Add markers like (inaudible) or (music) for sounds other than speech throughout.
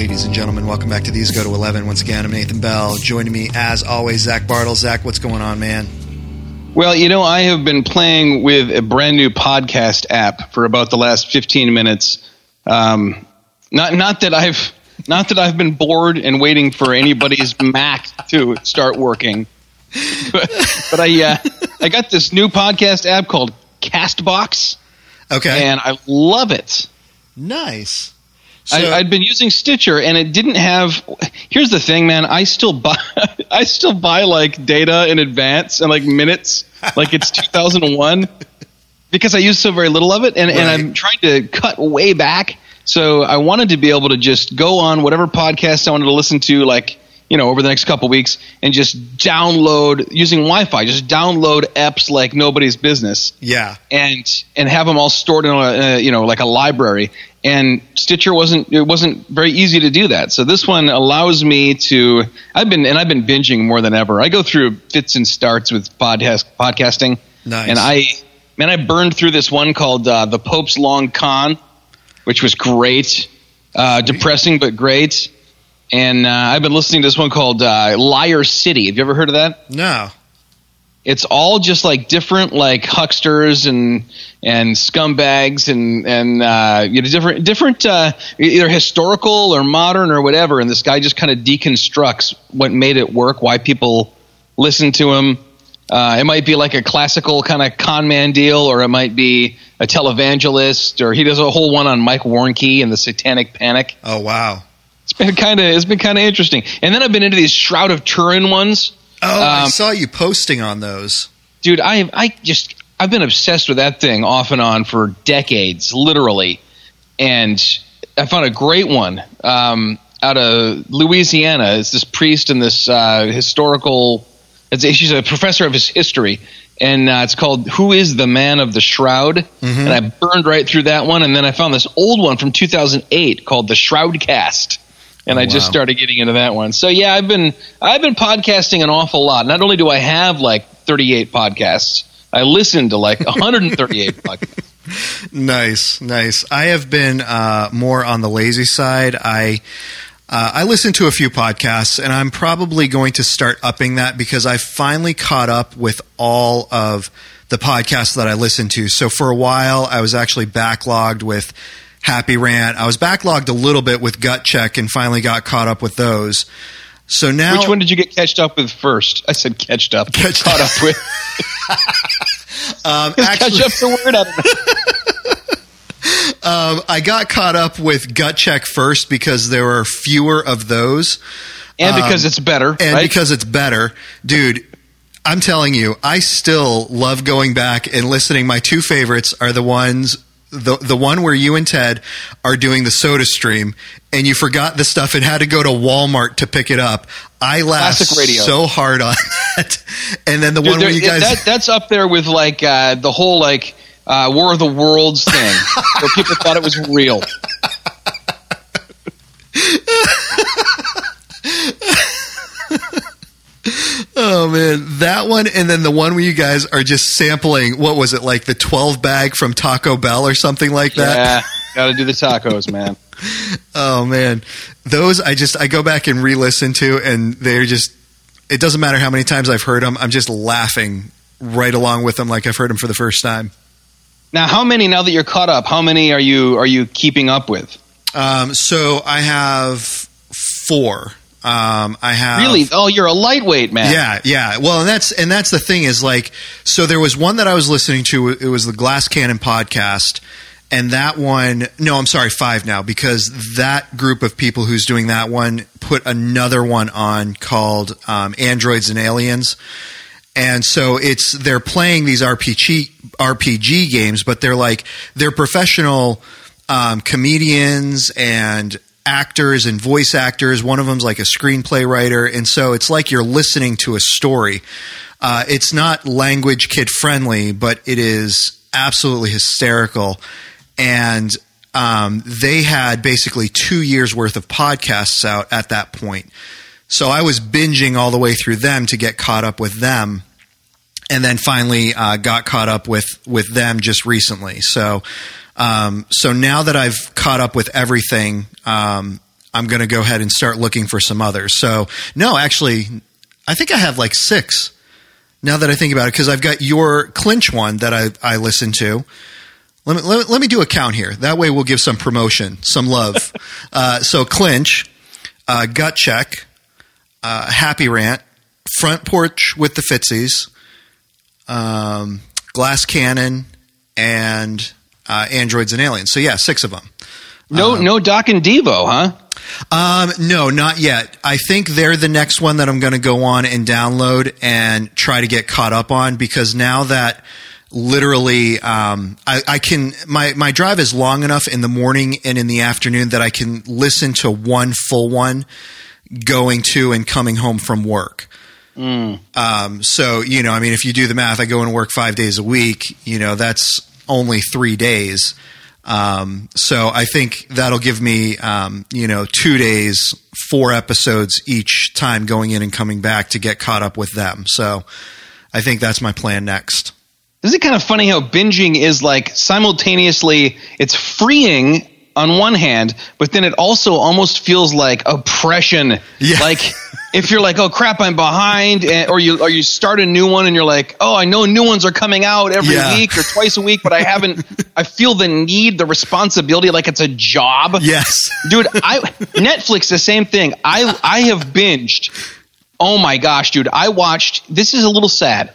Ladies and gentlemen, welcome back to These Go to 11. Once again, I'm Nathan Bell. Joining me, as always, Zach Bartle. Zach, what's going on, man? Well, you know, I have been playing with a brand new podcast app for about the last 15 minutes. Um, not, not that I've, not that I've been bored and waiting for anybody's (laughs) Mac to start working, (laughs) but, but I, uh, I got this new podcast app called Castbox. Okay. And I love it. Nice. So, I, I'd been using Stitcher, and it didn't have. Here's the thing, man. I still buy. (laughs) I still buy like data in advance and like minutes, like it's 2001, because I use so very little of it, and, and I'm trying to cut way back. So I wanted to be able to just go on whatever podcast I wanted to listen to, like you know, over the next couple weeks, and just download using Wi-Fi. Just download apps like nobody's business yeah. and and have them all stored in a uh, you know like a library. And Stitcher wasn't it wasn't very easy to do that. So this one allows me to. I've been and I've been binging more than ever. I go through fits and starts with podcast podcasting. Nice. And I man, I burned through this one called uh, the Pope's Long Con, which was great, uh, depressing but great. And uh, I've been listening to this one called uh, Liar City. Have you ever heard of that? No. it's all just like different like hucksters and and scumbags and and uh, you know different different uh, either historical or modern or whatever. And this guy just kind of deconstructs what made it work, why people listen to him. Uh, it might be like a classical kind of con man deal, or it might be a televangelist, or he does a whole one on Mike Warnke and the Satanic Panic. Oh, wow. It's been kind of it's been kind of interesting. And then I've been into these Shroud of Turin ones. Oh, I Um, saw you posting on those. dude i i just i've been obsessed with that thing off and on for decades literally. And i found a great one um, out of louisiana. It's this priest and this uh, historical it's, she's a professor of his history. And uh, it's called who is the man of the shroud? And i burned right through that one. And then i found this old one from 2008 called the shroudcast and Oh, I just wow. started getting into that one. So yeah, I've been I've been podcasting an awful lot. Not only do I have like 38 podcasts, I listen to like 138 (laughs) podcasts. Nice, nice. I have been uh, more on the lazy side. I uh, I listen to a few podcasts, and I'm probably going to start upping that because I finally caught up with all of the podcasts that I listen to. So for a while, I was actually backlogged with Happy Rant. I was backlogged a little bit with Gut Check, and finally got caught up with those. So now, Which one did you get catched up with first? I said catched up. Catched caught up. with. (laughs) Um, actually, catch up the word? I don't know. um, I got caught up with Gut Check first because there were fewer of those. And because it's better, Um, and right? because it's better, dude. I'm telling you, I still love going back and listening. My two favorites are the ones. The, the one where you and Ted are doing the soda stream and you forgot the stuff and had to go to Walmart to pick it up. I laughed so hard on that. (laughs) And then the Dude, one where you guys that, that's up there with like uh, the whole like uh, War of the Worlds thing, (laughs) where people thought it was real. (laughs) Oh man, that one and then the one where you guys are just sampling what was it like the 12 bag from Taco Bell or something like that? Yeah, got to do the tacos, man. (laughs) Oh man, those I just I go back and re-listen to, and they're just. It doesn't matter how many times I've heard them. I'm just laughing right along with them, like I've heard them for the first time. Now, how many? Now that you're caught up, how many are you are you keeping up with? Um, so I have four. Um, I have Really? Oh, you're a lightweight, man. Yeah, yeah. Well, and that's and that's the thing is like so there was one that I was listening to it was the Glass Cannon podcast and that one no, I'm sorry, 5 now because that group of people who's doing that one put another one on called um, Androids and Aliens. And so it's they're playing these RPG RPG games, but they're like they're professional um, comedians and actors and voice actors. One of them's like a screenplay writer, and so it's like you're listening to a story. Uh, it's not language kid friendly, but it is absolutely hysterical. And um, they had basically two years worth of podcasts out at that point. So I was binging all the way through them to get caught up with them, and then finally uh, got caught up with with them just recently. So, um, so now that I've caught up with everything, um, I'm going to go ahead and start looking for some others. So, no, actually, I think I have like six now that I think about it because I've got your clinch one that I, I listen to. Let me, let me, let me do a count here. That way we'll give some promotion, some love. (laughs) uh, so, clinch, uh, gut check, uh, happy rant, front porch with the Fitzies, um, glass cannon, and uh, androids and aliens. So, yeah, six of them. No, no Doc and Devo, huh? Um, no, not yet. I think they're the next one that I'm going to go on and download and try to get caught up on because now that literally um, I, I, can my my drive is long enough in the morning and in the afternoon that I can listen to one full one going to and coming home from work. Mm. Um, so you know, I mean, if you do the math, I go and work five days a week. You know, that's only three days. Um, so I think that'll give me, um, you know, two days, four episodes each time going in and coming back to get caught up with them. So I think that's my plan next. Isn't it kind of funny how binging is like simultaneously it's freeing on one hand, but then it also almost feels like oppression. Yeah. Like (laughs) if you're like, oh crap, I'm behind, and, or you or you start a new one and you're like, oh, I know new ones are coming out every yeah. week or twice a week, but I haven't. (laughs) I feel the need, the responsibility, like it's a job. Yes, dude. I Netflix the same thing. I I have binged. Oh my gosh, dude! I watched. This is a little sad.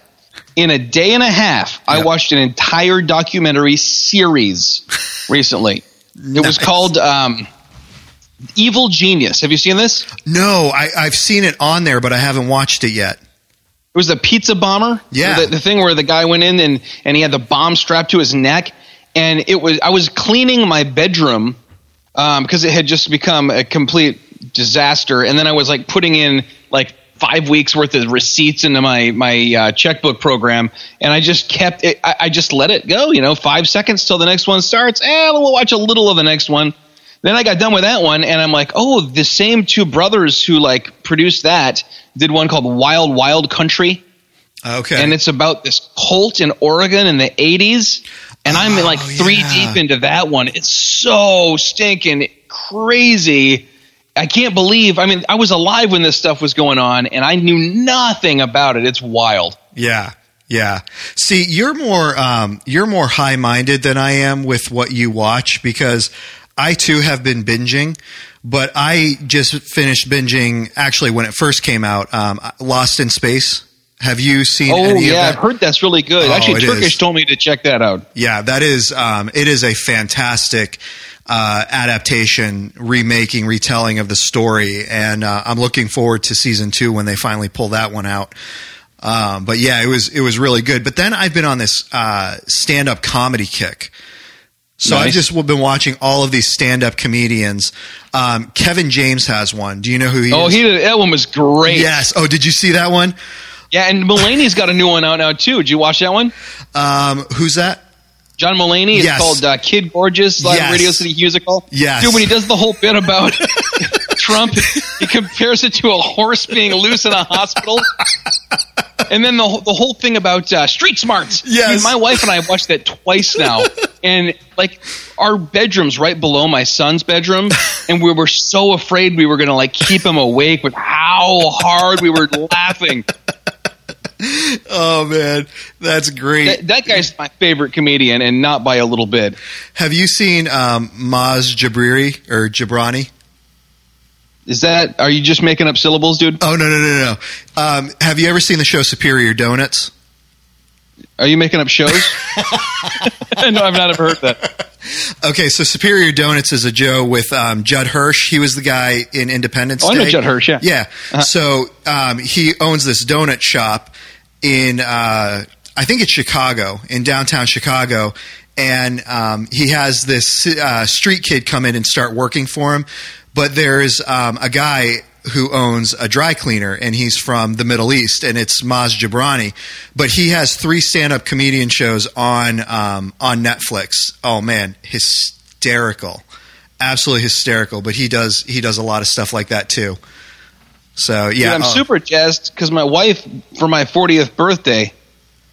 In a day and a half, I watched an entire documentary series recently. It was called um, Evil Genius. Have you seen this? No, I, have seen it on there, but I haven't watched it yet. It was the pizza bomber. Yeah, the, the thing where the guy went in and and he had the bomb strapped to his neck, and it was I was cleaning my bedroom because um, it had just become a complete disaster, and then I was like putting in like five weeks worth of receipts into my my uh, checkbook program, and I just kept it. I, I, just let it go. You know, five seconds till the next one starts. Eh, we'll watch a little of the next one. Then I got done with that one, and I'm like, oh, the same two brothers who like produced that did one called Wild Wild Country. Okay. And it's about this cult in Oregon in the 80s. And I'm like three yeah. deep into that one. It's so stinking crazy. I can't believe. I mean, I was alive when this stuff was going on, and I knew nothing about it. It's wild. Yeah, yeah. See, you're more um, you're more high minded than I am with what you watch because I too have been binging, but I just finished binging actually when it first came out, um, Lost in Space. Have you seen? Oh yeah, I've heard that's really good. Oh, actually, Turkish is. told me to check that out. Yeah, that is. Um, it is a fantastic uh, adaptation, remaking, retelling of the story, and uh, I'm looking forward to season two when they finally pull that one out. Um, but yeah, it was it was really good. But then I've been on this uh, stand up comedy kick so nice. I've just been watching all of these stand-up comedians. Um, Kevin James has one. Do you know who he oh, is? he did, that one was great. Yes. Oh, did you see that one? Yeah, and Mulaney's got a new one out now too. Did you watch that one? Um, who's that? John Mulaney. It's yes. called uh, Kid Gorgeous, yes. Radio City Musical. Yes. Dude, when he does the whole bit about (laughs) Trump, he compares it to a horse being loose in a hospital. and then the, the whole thing about uh, street smarts. Yes. my wife and I have watched that twice now. and like our bedroom's right below my son's bedroom. And we were so afraid we were going to like keep him awake with how hard we were laughing. Oh man, that's great. That, that, guy's my favorite comedian, and not by a little bit. Have you seen um, Maz Jabriri or Jabrani? Is that? Are you just making up syllables, dude? Oh no no no no. Um, have you ever seen the show Superior Donuts? Are you making up shows? (laughs) (laughs) no, I've not ever heard that. Okay, so Superior Donuts is a Joe with um, Judd Hirsch. He was the guy in Independence oh, Day. I know Judd Hirsch, yeah. Yeah. Uh-huh. So um, he owns this donut shop in, uh, I think it's Chicago, in downtown Chicago. And um, he has this uh, street kid come in and start working for him but there's um, a guy who owns a dry cleaner and he's from the Middle East and it's Maz Jobrani. But he has three stand up comedian shows on um, on Netflix. Oh man, hysterical. Absolutely hysterical. But he does he does a lot of stuff like that too. So yeah. Dude, I'm oh. super jazzed because my wife for my 40th birthday,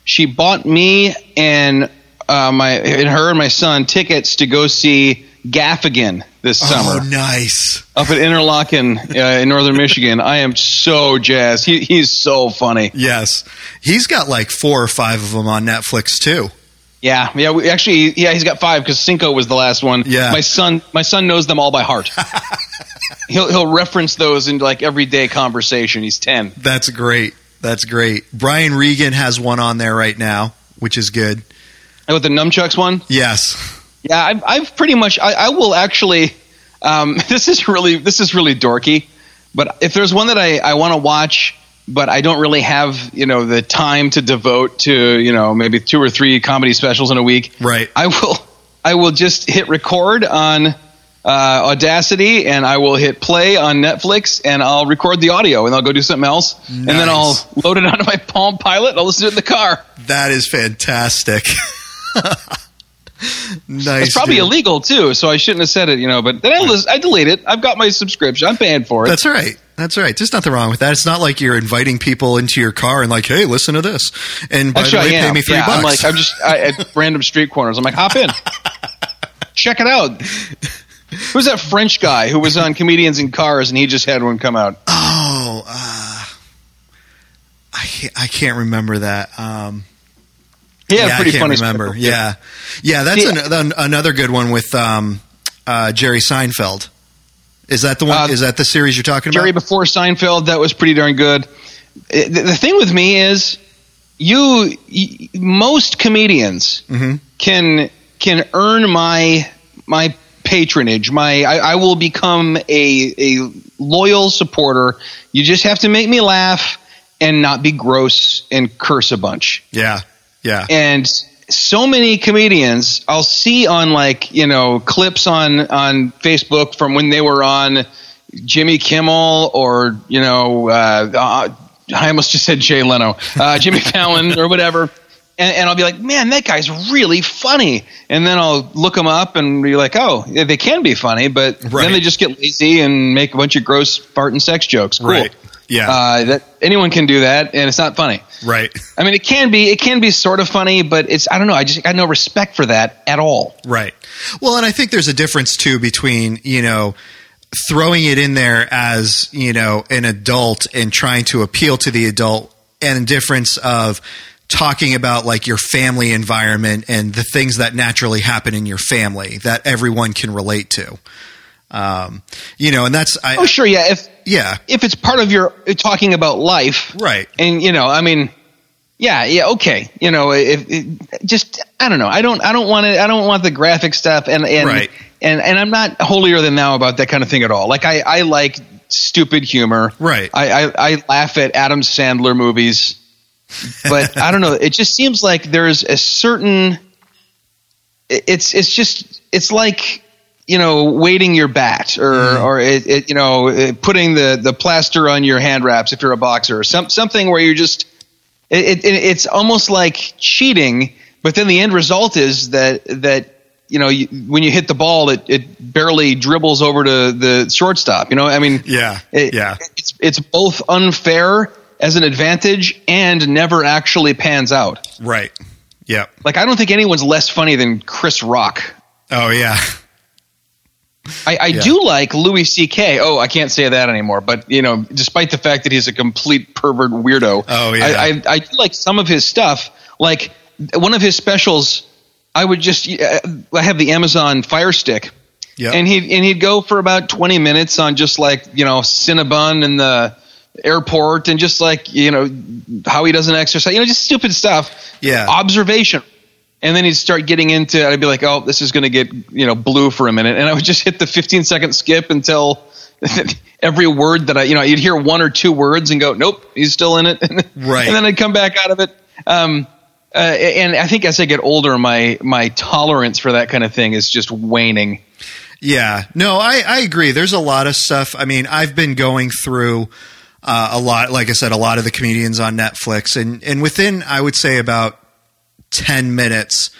she bought me and uh, my and her and my son tickets to go see Gaffigan this summer Oh, nice. up at Interlochen uh, in northern Michigan. I am so jazzed. He, he's so funny. Yes, he's got like four or five of them on Netflix too. Yeah, yeah. We, actually, yeah, he's got five because Cinco was the last one. Yeah. my son, my son knows them all by heart. (laughs) he'll he'll reference those in like everyday conversation. He's ten. That's great. That's great. Brian Regan has one on there right now, which is good. And with the nunchucks one, Yes. Yeah, I've, I've pretty much. I, I will actually. Um, (laughs) this is really this is really dorky, but if there's one that I I want to watch. But I don't really have, you know, the time to devote to, you know, maybe two or three comedy specials in a week. Right. I will I will just hit record on uh, Audacity and I will hit play on Netflix and I'll record the audio and I'll go do something else and then I'll load it (laughs) onto my Palm Pilot and I'll listen to it in the car. That is fantastic. (laughs) nice. It's probably dude. illegal too, so I shouldn't have said it, you know. But then I, lis- I delete it. I've got my subscription. I'm paying for it. That's right. That's right. There's nothing wrong with that. It's not like you're inviting people into your car and like, hey, listen to this. And by Actually, the way, pay me three yeah, bucks. I'm like I'm just I, at random street corners. I'm like, hop in, (laughs) check it out. Who's that French guy who was on Comedians in Cars and he just had one come out? oh, uh, I can't, I can't remember that. Um, He had yeah, a pretty I can't funny remember. special. Yeah, yeah. That's See- an, an, another good one with um, uh, Jerry Seinfeld. Is that the one? Uh, is that the series you're talking Jerry about? Jerry before Seinfeld, that was pretty darn good. The, the thing with me is, you, y most comedians Mhm. can can earn my my patronage. My I, I will become a a loyal supporter. You just have to make me laugh and not be gross and curse a bunch. Yeah, yeah, And so many comedians I'll see on like, you know, clips on on Facebook from when they were on Jimmy Kimmel or, you know, uh, uh, I almost just said Jay Leno, uh, Jimmy (laughs) Fallon or whatever. And, and I'll be like, man, that guy's really funny. And then I'll look them up and be like, oh, they can be funny, but Right. then they just get lazy and make a bunch of gross fart and sex jokes. Cool. Right. Yeah. Uh, that anyone can do that, and it's not funny. right, I mean, it can be it can be sort of funny, but it's I don't know. I just got no respect for that at all. right. Well, and I think there's a difference too between you know throwing it in there as you know an adult and trying to appeal to the adult, and a difference of talking about like your family environment and the things that naturally happen in your family that everyone can relate to. Um, you know, and that's I, Oh, sure, yeah. If yeah, if it's part of your talking about life, right. and you know, I mean, yeah, yeah, okay. You know, if it, just I don't know. I don't I don't want it. I don't want the graphic stuff, and and Right. and and I'm not holier than thou about that kind of thing at all. Like I I like stupid humor. Right. I I, I laugh at Adam Sandler movies, but (laughs) I don't know. It just seems like there's a certain. It's it's just it's like you know weighting your bat or Mm-hmm. or it, it, you know uh, putting the the plaster on your hand wraps if you're a boxer or some something where you're just it, it, it's almost like cheating but then the end result is that that you know you, when you hit the ball it, it barely dribbles over to the shortstop you know i mean Yeah, it- yeah. it's it's both unfair as an advantage and never actually pans out Right. Yep. like i don't think anyone's less funny than chris rock Oh yeah. I, I Yeah. do like Louis C.K. Oh, I can't say that anymore. But you know, despite the fact that he's a complete pervert weirdo, Oh, yeah. I, I, I do like some of his stuff. Like one of his specials, I would just uh, I have the Amazon Fire Stick, Yep. and he and he'd go for about twenty minutes on just like you know Cinnabon and the airport and just like you know how he doesn't exercise, you know, just stupid stuff. Yeah. observation. And then he'd start getting into. I'd be like, "Oh, this is going to get you know blue for a minute," and I would just hit the 15 second skip until (laughs) every word that I, you know, you'd hear one or two words and go, "Nope, he's still in it," (laughs) Right. And then I'd come back out of it. Um, uh, and I think as I get older, my my tolerance for that kind of thing is just waning. Yeah, no, I, I agree. There's a lot of stuff. I mean, I've been going through uh, a lot, like I said, a lot of the comedians on Netflix, and and within I would say about ten minutes,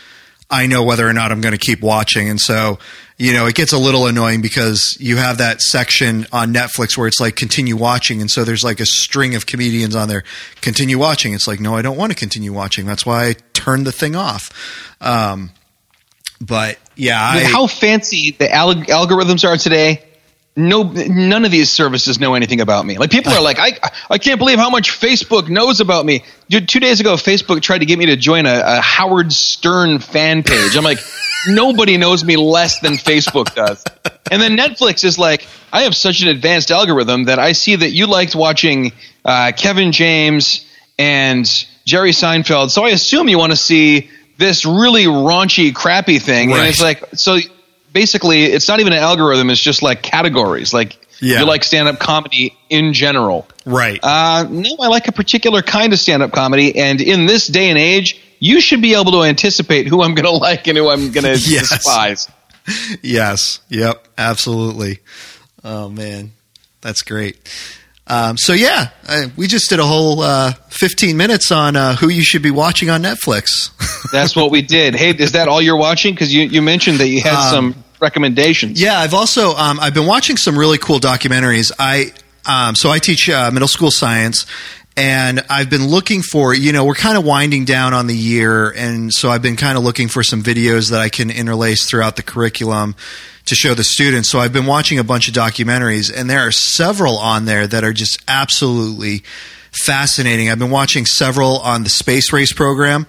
I know whether or not I'm going to keep watching, and so you know it gets a little annoying because you have that section on Netflix where it's like continue watching, and so there's like a string of comedians on there. Continue watching. It's like no, I don't want to continue watching. That's why I turned the thing off. Um, But yeah, I, how fancy the alg- algorithms are today, no, none of these services know anything about me. Like people are like, I, I can't believe how much Facebook knows about me. Dude, two days ago, Facebook tried to get me to join a, a Howard Stern fan page. I'm like, (laughs) nobody knows me less than Facebook does. And then Netflix is like, I have such an advanced algorithm that I see that you liked watching uh, Kevin James and Jerry Seinfeld, so I assume you want to see this really raunchy, crappy thing. Right. And it's like, so basically, it's not even an algorithm; it's just like categories. Like Yeah. you like stand-up comedy in general. right. Uh, no, I like a particular kind of stand-up comedy, and in this day and age, you should be able to anticipate who I'm going (laughs) to like and who I'm going to Yes. despise. Yes. Yep. Absolutely. Oh man, that's great. Um, so yeah, I, we just did a whole uh, 15 minutes on uh, who you should be watching on Netflix. (laughs) That's what we did. Hey, is that all you're watching? Because you, you mentioned that you had Um, some recommendations. yeah, I've also um, I've been watching some really cool documentaries. I um, so I teach uh, middle school science. And I've been looking for, you know, we're kind of winding down on the year. And so I've been kind of looking for some videos that I can interlace throughout the curriculum to show the students. So I've been watching a bunch of documentaries, and there are several on there that are just absolutely fascinating. I've been watching several on the space race program.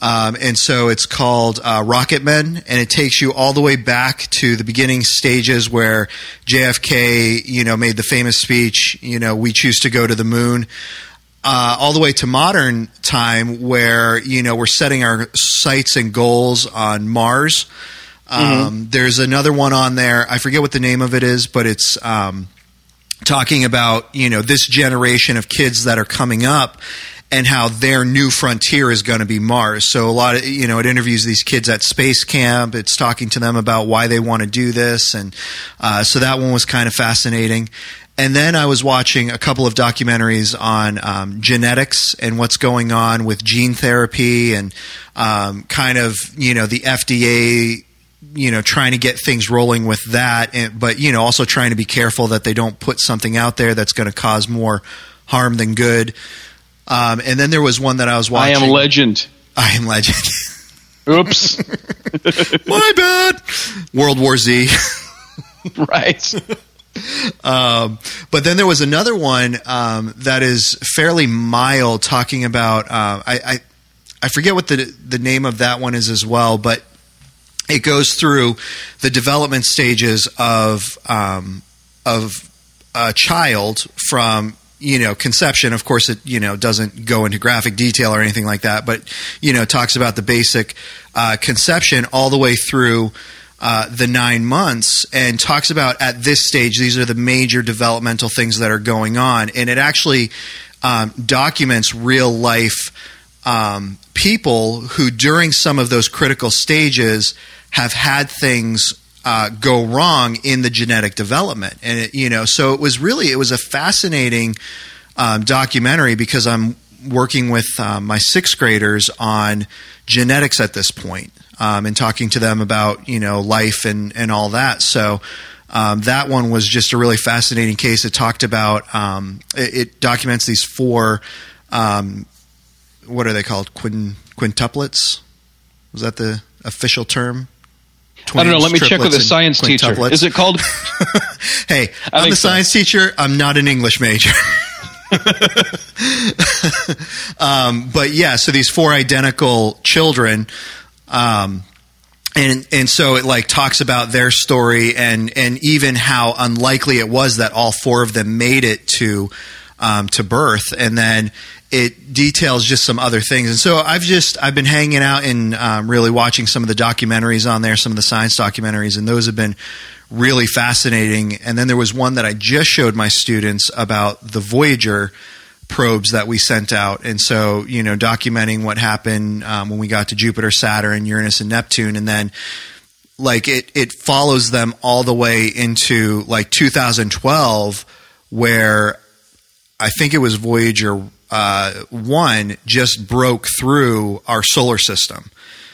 Um, and so it's called uh, Rocket Men, and it takes you all the way back to the beginning stages where JFK, you know, made the famous speech, you know, we choose to go to the moon. Uh, all the way to modern time, where you know we're setting our sights and goals on Mars. Um, There's another one on there. I forget what the name of it is, but it's um, talking about you know this generation of kids that are coming up and how their new frontier is going to be Mars. So a lot of you know it interviews these kids at space camp. It's talking to them about why they want to do this, and uh, so that one was kind of fascinating. And then I was watching a couple of documentaries on um, genetics and what's going on with gene therapy and um, kind of you know the FDA you know trying to get things rolling with that and, but you know also trying to be careful that they don't put something out there that's going to cause more harm than good um, and then there was one that I was watching. I am legend. (laughs) I am legend Oops. (laughs) my bad World War Z (laughs) right. um, but then there was another one um, that is fairly mild talking about uh, I, I I forget what the the name of that one is as well but it goes through the development stages of um, of a child from you know conception of course it you know doesn't go into graphic detail or anything like that but you know talks about the basic uh, conception all the way through uh, the nine months and talks about at this stage these are the major developmental things that are going on. And it actually um, documents real life um, people who during some of those critical stages have had things uh, go wrong in the genetic development. And it, you know so it was really it was a fascinating um, documentary because i'm working with um, my sixth graders on genetics at this point um, and talking to them about you know life and and all that. So um, that one was just a really fascinating case. It talked about um, it, it documents these four um, what are they called? Quin, quintuplets? Was that the official term I don't know. Let me check with the science teacher. Is it called? (laughs) hey, I I'm think the so. science teacher. I'm not an English major. (laughs) um, but yeah, so these four identical children, um, and and so it like talks about their story and and even how unlikely it was that all four of them made it to um, to birth, and then it details just some other things. And so I've just I've been hanging out and um, really watching some of the documentaries on there, some of the science documentaries, and those have been really fascinating. And then there was one that I just showed my students about the Voyager probes that we sent out, and so you know documenting what happened um, when we got to Jupiter, Saturn, Uranus, and Neptune, and then like it it follows them all the way into like 2012 where I think it was Voyager uh, one just broke through our solar system.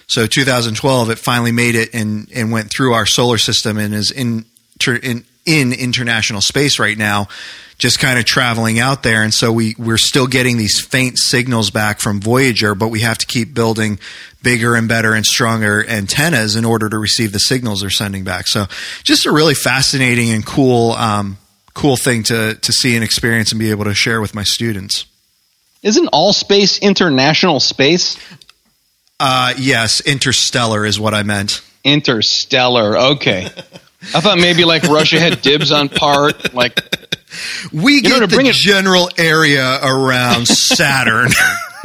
So 2012, it finally made it and, and went through our solar system and is in, in in international space right now, just kind of traveling out there. And so we, we're still getting these faint signals back from Voyager, but we have to keep building bigger and better and stronger antennas in order to receive the signals they're sending back. So just a really fascinating and cool, um, cool thing to, to see and experience and be able to share with my students. Isn't all space international space? Uh, yes, interstellar is what I meant. Interstellar. Okay. I thought maybe like Russia had dibs on part. Like we know, get to the bring it- general area around Saturn. (laughs) (laughs)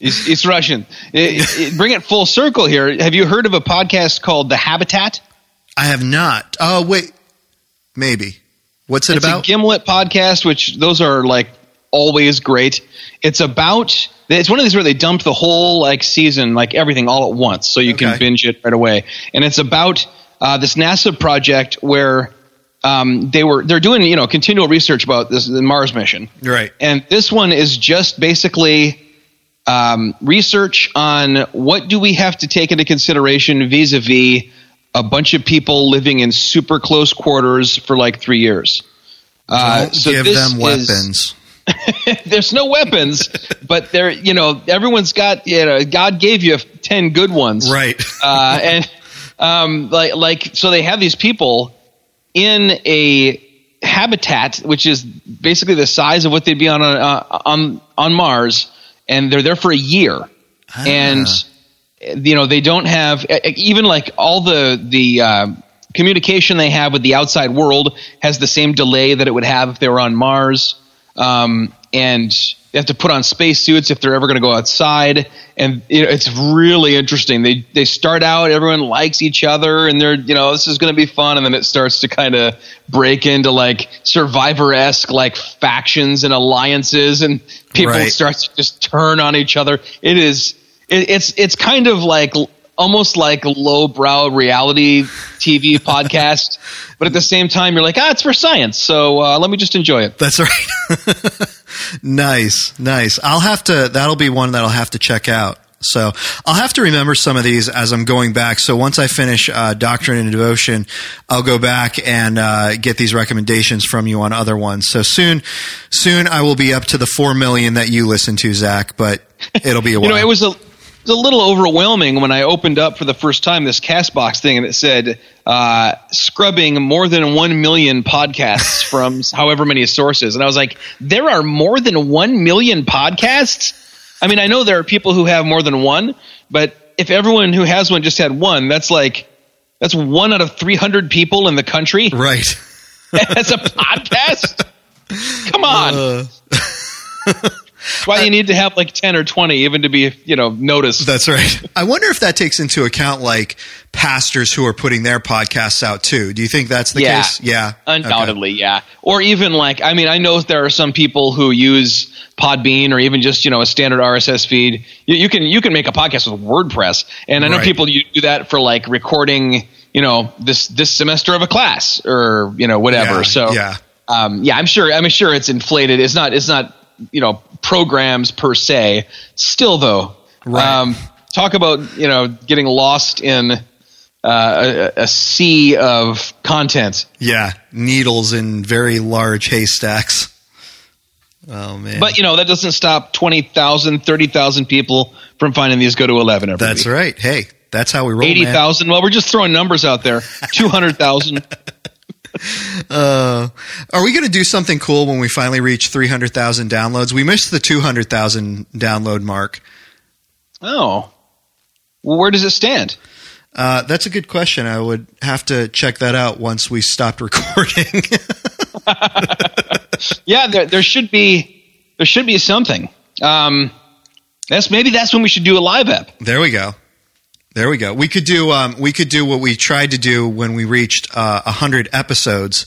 it's, it's Russian. It- it- bring it full circle here. Have you heard of a podcast called The Habitat? I have not. Oh wait, maybe. What's it It's about? a Gimlet podcast, which those are like always great. It's about it's one of these where they dump the whole like season, like everything all at once, so you Okay. can binge it right away. And it's about uh, this NASA project where um, they were they're doing you know continual research about this the Mars mission, right. and this one is just basically um, research on what do we have to take into consideration vis-a-vis a bunch of people living in super close quarters for like three years. Uh, so give this them is- weapons. (laughs) there's no weapons, (laughs) but there, you know, everyone's got, you know, God gave you ten good ones, Right. (laughs) uh, and um, like like so they have these people in a habitat which is basically the size of what they'd be on a, uh, on on Mars, and they're there for a year, Ah. and you know they don't have even like all the the uh, communication they have with the outside world has the same delay that it would have if they were on Mars, um, and they have to put on spacesuits if they're ever going to go outside, and you know, it's really interesting. They they start out, everyone likes each other, and they're you know this is going to be fun, and then it starts to kind of break into like Survivor esque like factions and alliances, and people Right. start to just turn on each other. It is it, it's it's kind of like almost like a lowbrow reality TV (laughs) podcast, but at the same time you're like ah it's for science, so uh, let me just enjoy it. That's right. (laughs) nice, nice. I'll have to. That'll be one that I'll have to check out. So I'll have to remember some of these as I'm going back. So once I finish uh, Doctrine and Devotion, I'll go back and uh, get these recommendations from you on other ones. So soon, soon I will be up to the four million that you listen to, Zach. But it'll be a while. (laughs) You know, it was a it was a little overwhelming when I opened up for the first time this Castbox thing, and it said uh, scrubbing more than one million podcasts (laughs) from however many sources, and I was like, there are more than one million podcasts. I mean, I know there are people who have more than one, but if everyone who has one just had one, that's like that's one out of three hundred people in the country. right. (laughs) That's a podcast. (laughs) Come on. Uh, That's why you need to have like ten or twenty, even to be you know noticed. That's right. (laughs) I wonder if that takes into account like pastors who are putting their podcasts out too. Do you think that's the Yeah. case? Yeah, Undoubtedly, yeah. Or even like, I mean, I know there are some people who use Podbean or even just you know a standard RSS feed. You, you can you can make a podcast with WordPress, and I know Right. people you do that for like recording, you know, this this semester of a class or you know whatever. Yeah, so yeah. um, yeah, I'm sure I'm sure it's inflated. It's not it's not you know programs per se. Still though, Right. um, talk about you know getting lost in. Uh, a, a sea of content. Yeah, needles in very large haystacks. Oh man, But you know that doesn't stop 20,000, 30,000 people from finding these go to 11 every that's week. right. Hey, that's how we roll. man. 80,000. Well, we're just throwing numbers out there. (laughs) 200,000. (laughs) Uh, are we going to do something cool when we finally reach three hundred thousand downloads? We missed the two hundred thousand download mark. oh. Well, where does it stand? Uh, that's a good question. I would have to check that out once we stopped (laughs) recording. (laughs) Yeah, there, there should be there should be something. Um, that's maybe that's when we should do a live app. There we go. There we go. We could do um, we could do what we tried to do when we reached uh, hundred episodes.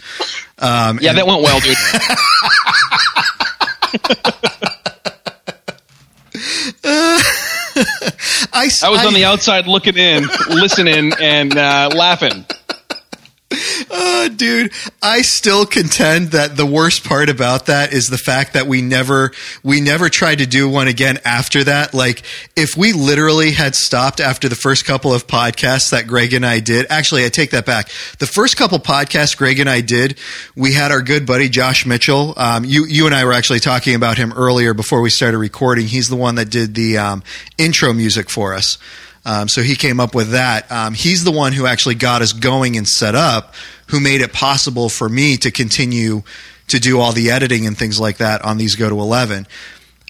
Um, Yeah, and- that went well, dude. I, (laughs) I was on the outside looking in, listening, and uh, laughing. Uh, dude, I still contend that the worst part about that is the fact that we never we never tried to do one again after that. Like if we literally had stopped after the first couple of podcasts that Greg and I did. Actually, I take that back. The first couple podcasts Greg and I did, we had our good buddy Josh Mitchell. Um, you you and I were actually talking about him earlier before we started recording. He's the one that did the um, intro music for us. Um, so he came up with that. Um, he's the one who actually got us going and set up, who made it possible for me to continue to do all the editing and things like that on these Go to 11.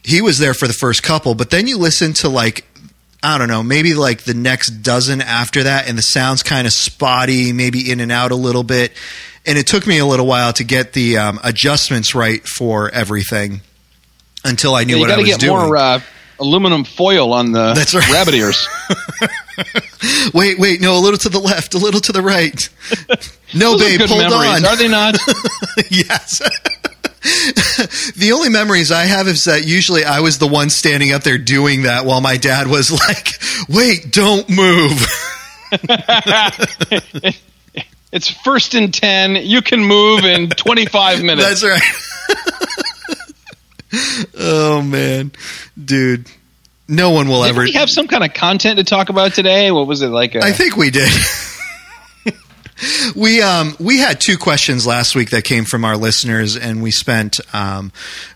He was there for the first couple, but then you listen to like, I don't know, maybe like the next dozen after that, and the sound's kind of spotty, maybe in and out a little bit. And it took me a little while to get the um, adjustments right for everything until I knew Yeah, what I got to was get doing. more uh, aluminum foil on the That's right. rabbit ears. (laughs) Wait, wait, no, a little to the left, a little to the right. (laughs) No, babe, hold memories, on. are they not? (laughs) yes. the only memories I have is that usually I was the one standing up there doing that while my dad was like, wait, don't move. it's first and ten. You can move in twenty five minutes. That's right. Oh, man. Dude, no one will Did ever. we have some kind of content to talk about today? What was it like? A, I think we did. (laughs) we um we had two questions last week that came from our listeners, and we spent um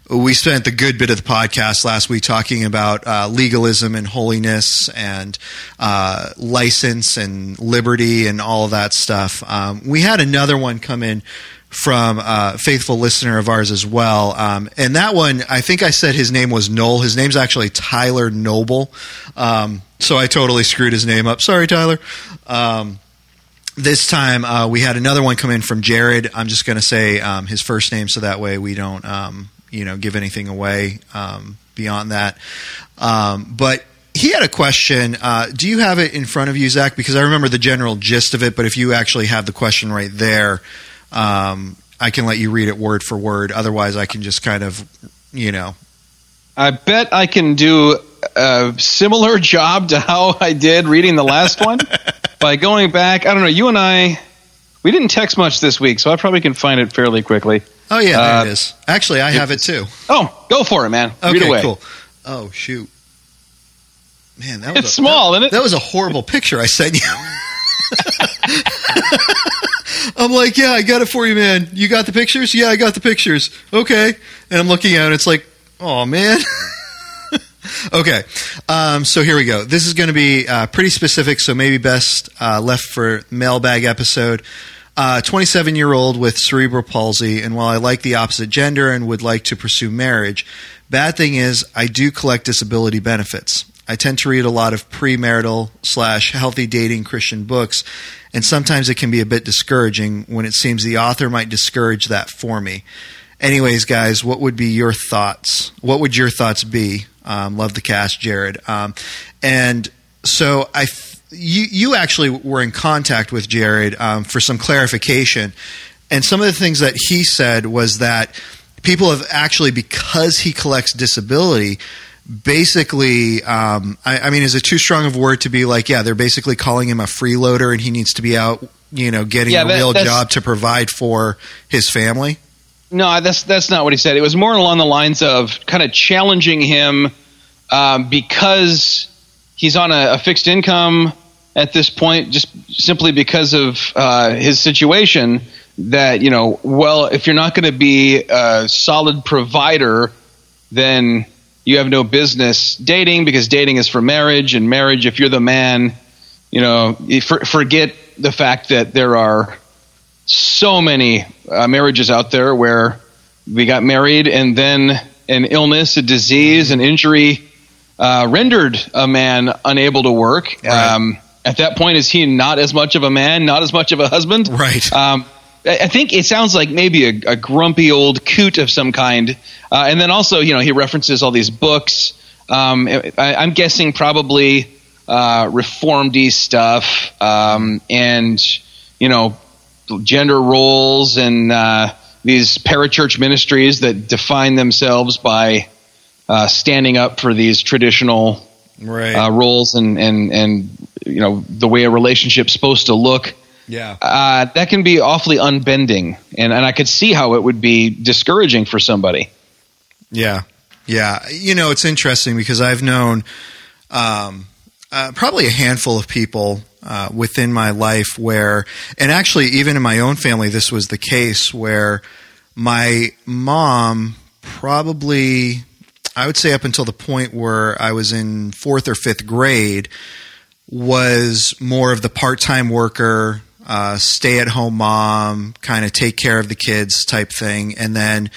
we spent the good bit of the podcast last week talking about uh, legalism and holiness and uh, license and liberty and all of that stuff. Um, we had another one come in from a faithful listener of ours as well. Um, and that one, I think I said his name was Noel. His name's actually Tyler Noble. Um, so I totally screwed his name up. Sorry, Tyler. Um, this time uh, we had another one come in from Jared. I'm just going to say um, his first name so that way we don't, um, you know, give anything away um, beyond that. But he had a question. Uh, do you have it in front of you, Zach? Because I remember the general gist of it, but if you actually have the question right there, um, I can let you read it word for word. Otherwise, I can just kind of, you know. I bet I can do a similar (laughs) job to how I did reading the last (laughs) one by going back. I don't know. You and I, we didn't text much this week, so I probably can find it fairly quickly. Oh yeah, there Uh, it is. Actually, I have it too. Oh, go for it, man. Okay, Read away. cool. Oh shoot, man, that was It's a, small, isn't it? That was a horrible picture I sent you. (laughs) I'm like, yeah, I got it for you, man. You got the pictures? Yeah, I got the pictures. Okay. And I'm looking at it. It's like, oh, man. (laughs) okay. Um, so here we go. This is going to be uh, pretty specific, so maybe best uh, left for mailbag episode. 27 year old with cerebral palsy, and while I like the opposite gender and would like to pursue marriage, bad thing is I do collect disability benefits. I tend to read a lot of premarital slash healthy dating Christian books, and sometimes it can be a bit discouraging when it seems the author might discourage that for me. Anyways, guys, what would be your thoughts? What would your thoughts be? Um, love the cast, Jared. Um, and so I, f- you you actually were in contact with Jared um, for some clarification, and some of the things that he said was that people have actually because he collects disability basically um, I, I mean is it too strong of a word to be like yeah they're basically calling him a freeloader and he needs to be out you know getting Yeah, a real job to provide for his family No, that's that's not what he said. It was more along the lines of kind of challenging him um, because he's on a, a fixed income at this point, just simply because of uh, his situation. That you know, well, if you're not going to be a solid provider, then you have no business dating because dating is for marriage, and marriage, if you're the man, you know, for, forget the fact that there are so many uh, marriages out there where we got married and then an illness, a disease, an injury uh, rendered a man unable to work. Right. Um, at that point, is he not as much of a man, not as much of a husband? Right. Um, I think it sounds like maybe a, a grumpy old coot of some kind. Uh, and then also, you know, he references all these books. Um, I, I'm guessing probably uh, reformed stuff um, and, you know, gender roles and uh, these parachurch ministries that define themselves by uh, standing up for these traditional right uh, roles and, and, and, you know, the way a relationship's supposed to look. Yeah. uh, that can be awfully unbending, and and I could see how it would be discouraging for somebody. Yeah, yeah. You know, it's interesting because I've known um, uh, probably a handful of people uh, within my life where, and actually, even in my own family, this was the case where my mom probably, I would say, up until the point where I was in fourth or fifth grade, was more of the part time worker. Uh, stay at home mom, kind of take care of the kids type thing. And then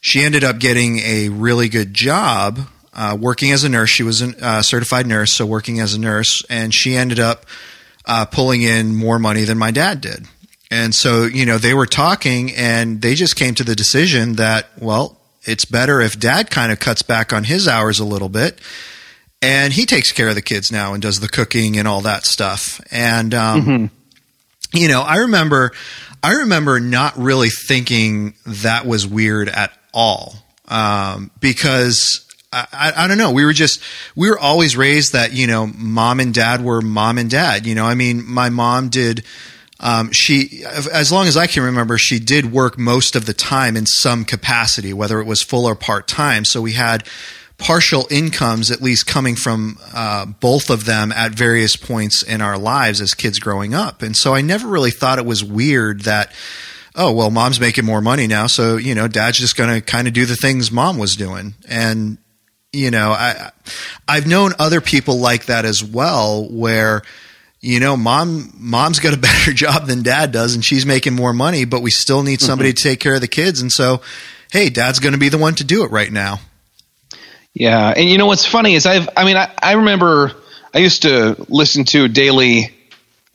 she ended up getting a really good job uh, working as a nurse. She was a uh, certified nurse, so working as a nurse, and she ended up uh, pulling in more money than my dad did. And so, you know, they were talking, and they just came to the decision that, well, it's better if dad kind of cuts back on his hours a little bit. And he takes care of the kids now and does the cooking and all that stuff. And, um, mm-hmm. You know, I remember, I remember not really thinking that was weird at all um, because I, I, don't know. We were just we were always raised that you know mom and dad were mom and dad. You know, I mean, my mom did. Um, she, as long as I can remember, she did work most of the time in some capacity, whether it was full or part time. So we had partial incomes, at least coming from uh, both of them at various points in our lives as kids growing up. And so I never really thought it was weird that oh well mom's making more money now so you know dad's just going to kind of do the things mom was doing and you know i i've known other people like that as well where you know mom mom's got a (laughs) better job than dad does and she's making more money but we still need somebody mm-hmm. to take care of the kids and so hey dad's going to be the one to do it right now yeah and you know what's funny is i've i mean i, I remember i used to listen to daily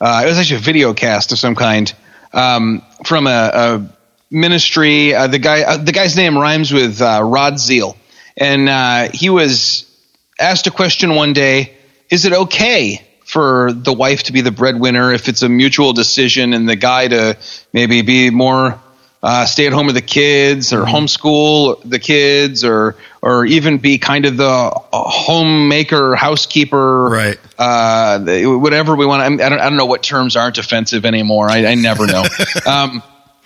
uh, it was actually a video cast of some kind um, from a, a ministry. Uh, the guy, uh, the guy's name rhymes with uh, Rod Zeal, and uh, he was asked a question one day: Is it okay for the wife to be the breadwinner if it's a mutual decision, and the guy to maybe be more uh, stay at home with the kids, or mm-hmm. homeschool the kids, or or even be kind of the homemaker, housekeeper, right? Uh, whatever we want. I don't, I don't know what terms aren't offensive anymore. I, I never know. (laughs) um,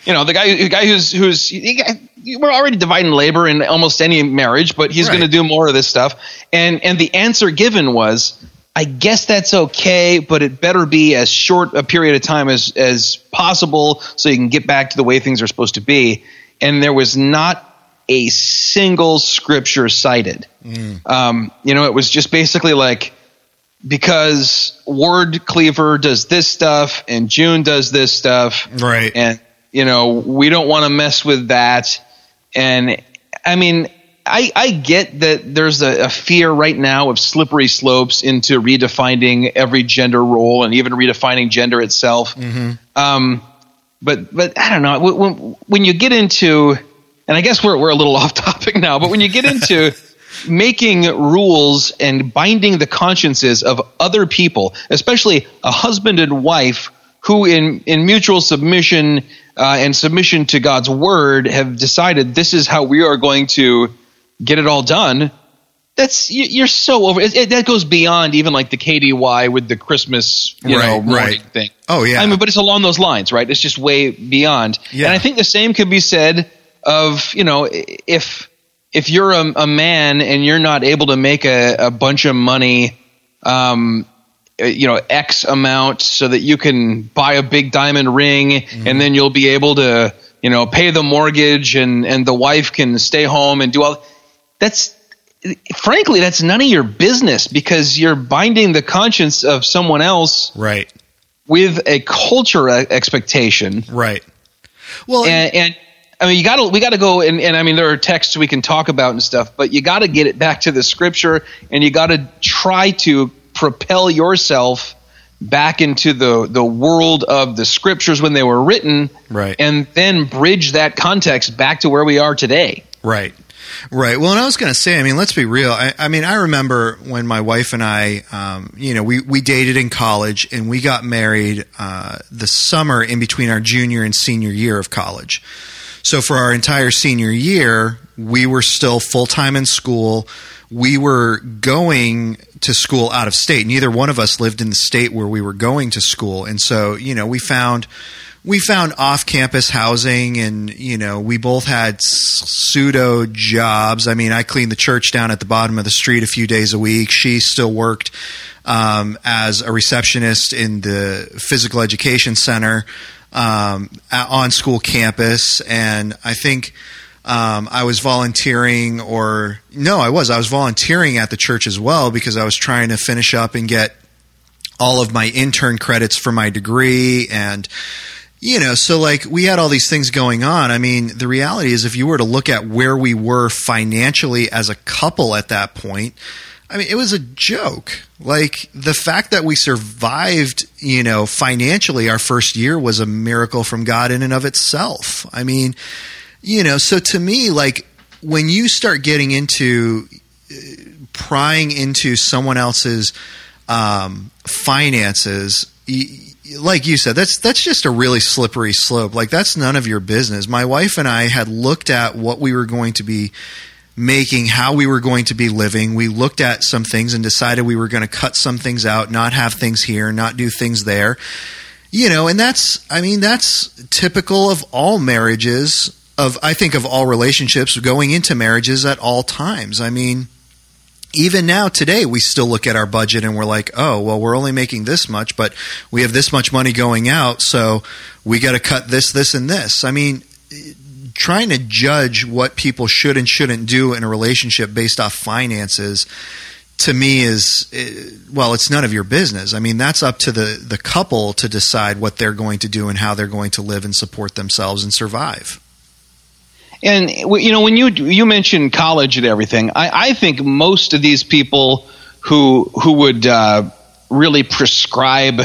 you know, the guy, the guy who's who's we're already dividing labor in almost any marriage, but he's right. going to do more of this stuff. And and the answer given was, I guess that's okay, but it better be as short a period of time as as possible, so you can get back to the way things are supposed to be. And there was not a single scripture cited. Mm. Um, you know, it was just basically like because Ward Cleaver does this stuff and June does this stuff, right? And you know, we don't want to mess with that. And I mean, I, I get that there's a, a, fear right now of slippery slopes into redefining every gender role and even redefining gender itself. Mm-hmm. Um, but but I don't know when, when you get into and I guess we're we're a little (laughs) off topic now, but when you get into (laughs) making rules and binding the consciences of other people, especially a husband and wife who in in mutual submission uh, and submission to God's word have decided this is how we are going to get it all done. That's you're so over. It, it, that goes beyond even like the KDY with the Christmas, you right, know, morning right. thing. Oh yeah. I mean, but it's along those lines, right? It's just way beyond. Yeah. And I think the same could be said of you know if if you're a, a man and you're not able to make a, a bunch of money um, you know x amount so that you can buy a big diamond ring mm-hmm. and then you'll be able to you know pay the mortgage and and the wife can stay home and do all that's frankly that's none of your business because you're binding the conscience of someone else right with a culture expectation right well and, and I mean, you got to we got to go and, and I mean, there are texts we can talk about and stuff, but you got to get it back to the scripture, and you got to try to propel yourself back into the the world of the scriptures when they were written, right? And then bridge that context back to where we are today, right? Right. Well, and I was going to say, I mean, let's be real. I, I, mean, I remember when my wife and I, um, you know, we, we dated in college and we got married uh, the summer in between our junior and senior year of college. So for our entire senior year, We were still full time in school. We were going to school out of state. Neither one of us lived in the state where we were going to school, and so you know we found we found off campus housing and you know we both had pseudo jobs. I mean i cleaned the church down at the bottom of the street a few days a week. She still worked um, as a receptionist in the physical education center um, on school campus. And i think um, I was volunteering, or no, I was. I was volunteering at the church as well because I was trying to finish up and get all of my intern credits for my degree and you know, so like we had all these things going on. I mean, the reality is, if you were to look at where we were financially as a couple at that point, I mean, it was a joke. Like the fact that we survived, you know, financially our first year was a miracle from God in and of itself. I mean, you know, so to me, like when you start getting into uh, prying into someone else's um, finances, like you said, that's that's just a really slippery slope. Like that's none of your business. My wife and I had looked at what we were going to be making, how we were going to be living. We looked at some things and decided we were going to cut some things out, not have things here, not do things there. You know, and that's I mean, that's typical of all marriages of I think of all relationships going into marriages at all times. I mean, even now today we still look at our budget and we're like oh well we're only making this much but we have this much money going out so we got to cut this this and this. I mean trying to judge what people should and shouldn't do in a relationship based off finances to me is eh, well it's none of your business. I mean that's up to the the couple to decide what they're going to do and how they're going to live and support themselves and survive and you know, when you you mentioned college and everything, I, I think most of these people who who would uh, really prescribe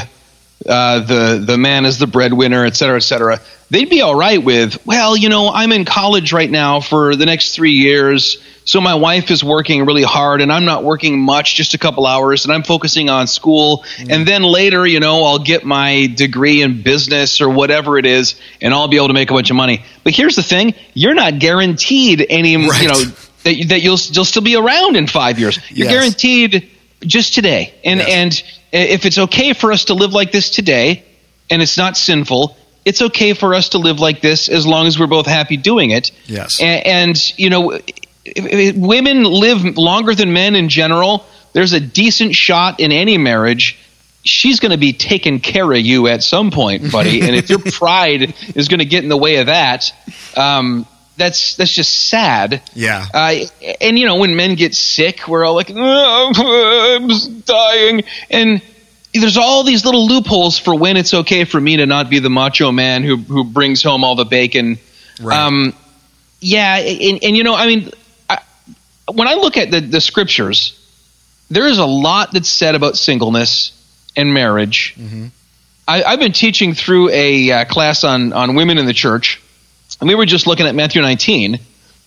uh, the the man as the breadwinner, et cetera, et cetera, they'd be all right with. Well, you know, I'm in college right now for the next three years so my wife is working really hard and I'm not working much, just a couple hours, and I'm focusing on school. Mm-hmm. And then later, you know, I'll get my degree in business or whatever it is, and I'll be able to make a bunch of money. But here's the thing: you're not guaranteed any, right. you know, that, that you'll you'll still be around in five years. You're yes. guaranteed just today. And yes. and if it's okay for us to live like this today, and it's not sinful, it's okay for us to live like this as long as we're both happy doing it. Yes. And, and you know, if, women live longer than men in general, there's a decent shot in any marriage she's going to be taking care of you at some point, buddy. and if your (laughs) pride is going to get in the way of that, um, that's that's just sad. Yeah. Uh, and you know, when men get sick, we're all like, oh, "I'm dying," and there's all these little loopholes for when it's okay for me to not be the macho man who who brings home all the bacon. Right. Um, yeah, and, and you know, I mean, when I look at the, the scriptures, there is a lot that's said about singleness and marriage. Mm-hmm. I, have been teaching through a uh, class on, on women in the church, and we were just looking at Matthew 19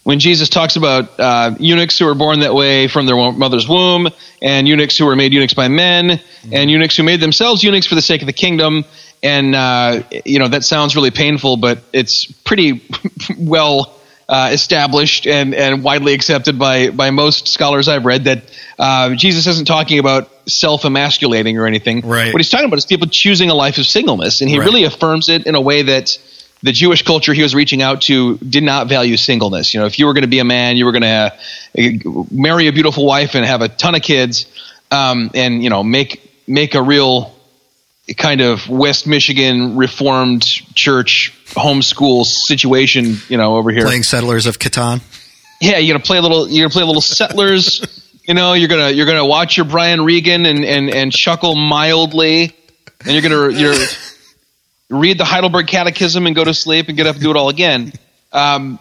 when Jesus talks about uh, eunuchs who were born that way from their mother's womb, and eunuchs who were made eunuchs by men, mm-hmm. and eunuchs who made themselves eunuchs for the sake of the kingdom. And, uh, you know, that sounds really painful, but it's pretty (laughs) well uh, established and, and widely accepted by, by most scholars I've read that uh, Jesus isn't talking about self emasculating or anything. Right. What he's talking about is people choosing a life of singleness. And he right. really affirms it in a way that the Jewish culture he was reaching out to did not value singleness. You know, if you were going to be a man, you were going to uh, marry a beautiful wife and have a ton of kids um, and, you know, make, make a real kind of West Michigan Reformed Church homeschool situation, you know, over here. Playing Settlers of Catan. Yeah, you're gonna play a little. You're gonna play a little Settlers. (laughs) you know, you're gonna you're gonna watch your Brian Regan and and and chuckle mildly, and you're gonna you're read the Heidelberg Catechism and go to sleep and get up and do it all again. Um,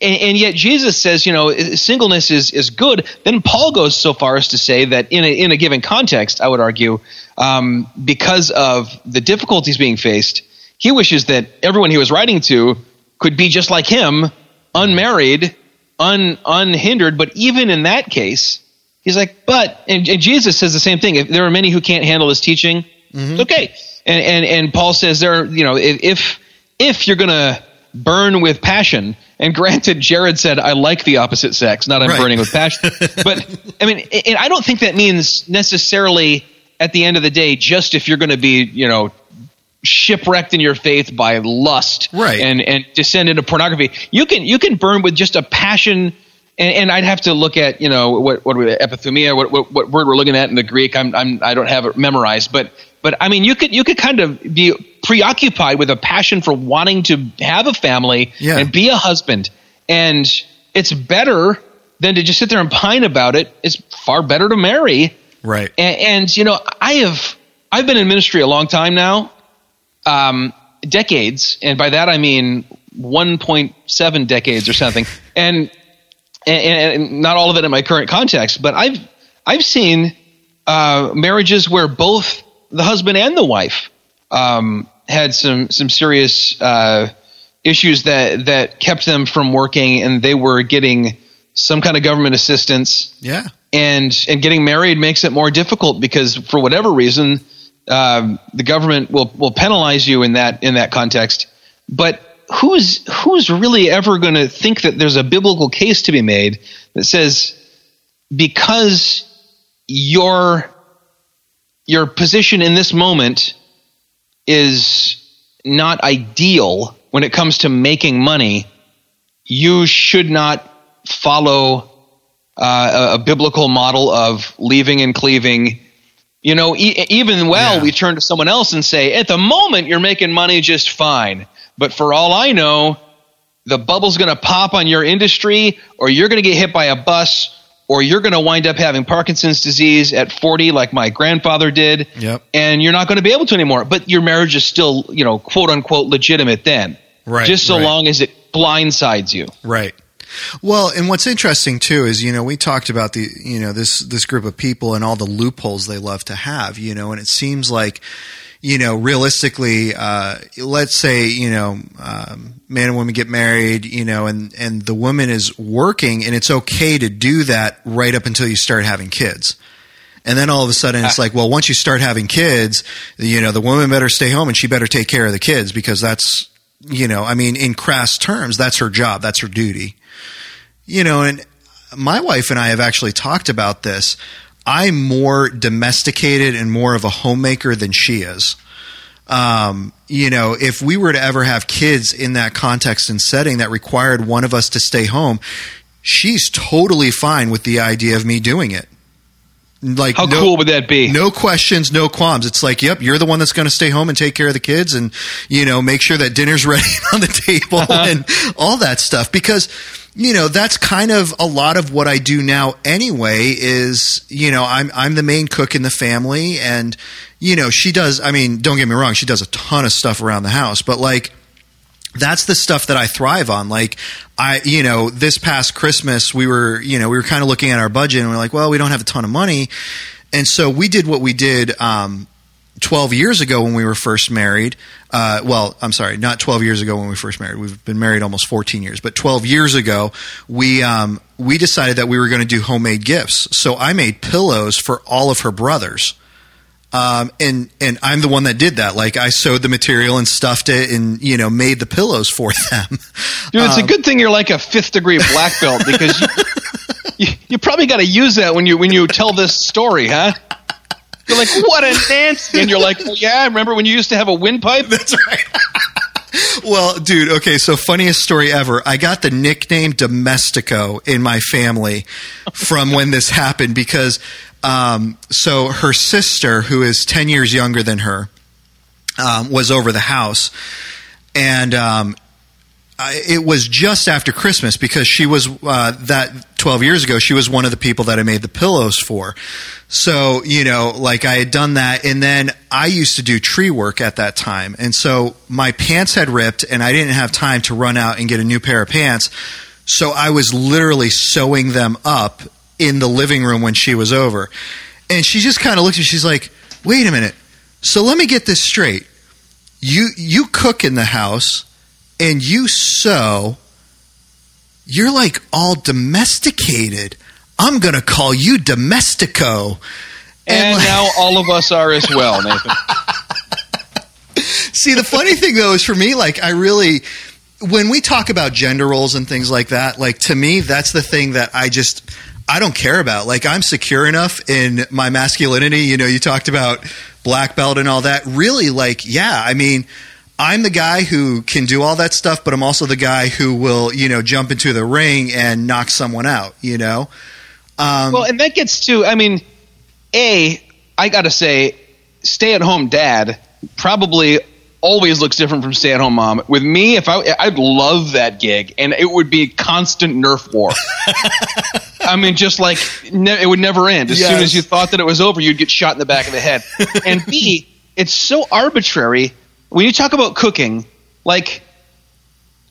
and, and, yet Jesus says, you know, singleness is is good. Then Paul goes so far as to say that in a, in a given context, I would argue, um, because of the difficulties being faced, he wishes that everyone he was writing to could be just like him, unmarried, un, unhindered. But even in that case, he's like, but, and, and Jesus says the same thing. If there are many who can't handle his teaching, mm-hmm. it's okay. And, and, and Paul says there, you know, if, if you're going to burn with passion And (laughs) granted, Jared said, I like the opposite sex, not I'm Right. burning with passion. (laughs) but I mean, and I don't think that means necessarily at the end of the day, just if you're going to be, you know, shipwrecked in your faith by lust Right. and, and descend into pornography. You can, you can burn with just a passion. And, and I'd have to look at, you know, what, what, epithumia, what, what, what word we're looking at in the Greek. I'm, I'm, I don't have it memorized, but, but I mean, you could, you could kind of be preoccupied with a passion for wanting to have a family Yeah. and be a husband. And it's better than to just sit there and pine about it. It's far better to marry. Right. And, and you know, I have I've been in ministry a long time now, um, decades, and by that I mean 1.7 decades or something, (laughs) and, and and not all of it in my current context, but I've I've seen uh, marriages where both the husband and the wife um, had some some serious uh, issues that that kept them from working, and they were getting some kind of government assistance Yeah. And and getting married makes it more difficult because for whatever reason um, the government will will penalize you in that in that context. But who's who's really ever going to think that there's a biblical case to be made that says because your your position in this moment is not ideal when it comes to making money you should not follow uh, a, a biblical model of leaving and cleaving. You know, e- even well, Yeah. we turn to someone else and say, at the moment, you're making money just fine. But for all I know, the bubble's going to pop on your industry, or you're going to get hit by a bus, or you're going to wind up having Parkinson's disease at 40, like my grandfather did. Yep. And you're not going to be able to anymore. But your marriage is still, you know, quote unquote, legitimate then. Right, Just so right. long as it blindsides you. Right. Well, and what's interesting too is you know we talked about the you know this this group of people and all the loopholes they love to have you know and it seems like you know realistically uh, let's say you know um, man and woman get married you know and and the woman is working and it's okay to do that right up until you start having kids. And then all of a sudden it's like, well, once you start having kids, you know, the woman better stay home and she better take care of the kids because that's, you know, I mean, in crass terms, that's her job, that's her duty. You know, and my wife and I have actually talked about this. I'm more domesticated and more of a homemaker than she is. Um, you know, if we were to ever have kids in that context and setting that required one of us to stay home, she's totally fine with the idea of me doing it. Like How no- cool would that be? no questions, no qualms. It's like, yep, you're the one that's going to stay home and take care of the kids and, you know, make sure that dinner's (laughs) ready on the table (laughs) and all that stuff. Because, you know, that's kind of a lot of what I do now anyway is, you know, I'm, I'm the main cook in the family and, you know, she does, I mean, don't get me wrong, she does a ton of stuff around the house, but like, that's the stuff that I thrive on. Like I, you know, this past Christmas, we were, you know, we were kind of looking at our budget and we are like, well, we don't have a ton of money. And so we did what we did, um, 12 years ago when we were first married. Uh, well, I'm sorry, not 12 years ago when we first married. We've been married almost 14 years, but 12 years ago, we, um, we decided that we were going to do homemade gifts. So I made pillows for all of her brothers. Um, and and I'm the one that did that. Like I sewed the material and stuffed it, and you know made the pillows (laughs) for them. Dude, it's Um, a good thing you're like a fifth degree black belt because you, (laughs) you, you probably got to use that when you when you tell this story, huh? You're like, what a Nancy, and you're like, well, yeah, I remember when you used to have a windpipe. That's right. (laughs) well, dude, okay, so funniest story ever. I got the nickname Domestico in my family from when this happened because um, so her sister, who is 10 years younger than her, um, was over the house. And um, I, it was just after Christmas because she was uh, that 12 years ago. She was one of the people that I made the pillows for. So you know, like I had done that, and then I used to do tree work at that time, and so my pants had ripped, and I didn't have time to run out and get a new pair of pants. So I was literally sewing them up in the living room when she was over, and she just kind of looked at me. She's like, "Wait a minute. So let me get this straight. You you cook in the house." And you sew, you're like all domesticated. I'm going to call you Domestico. And like- now all of us are as well, (laughs) Nathan. See, the funny thing though is for me, like I really, when we talk about gender roles and things like that, like to me, that's the thing that I just I don't care about. Like I'm secure enough in my masculinity. You know, you talked about black belt and all that. Really, like, yeah, I mean. I'm the guy who can do all that stuff, but I'm also the guy who will, you know, jump into the ring and knock someone out, you know? Um, well, and that gets to, I mean, A, I got to say, stay at home dad probably always looks different from stay at home mom. With me, if I, I'd love that gig and it would be constant Nerf war. (laughs) I mean, just like ne- it would never end. As yes. soon as you thought that it was over, you'd get shot in the back of the head. and B, it's so arbitrary when you talk about cooking, like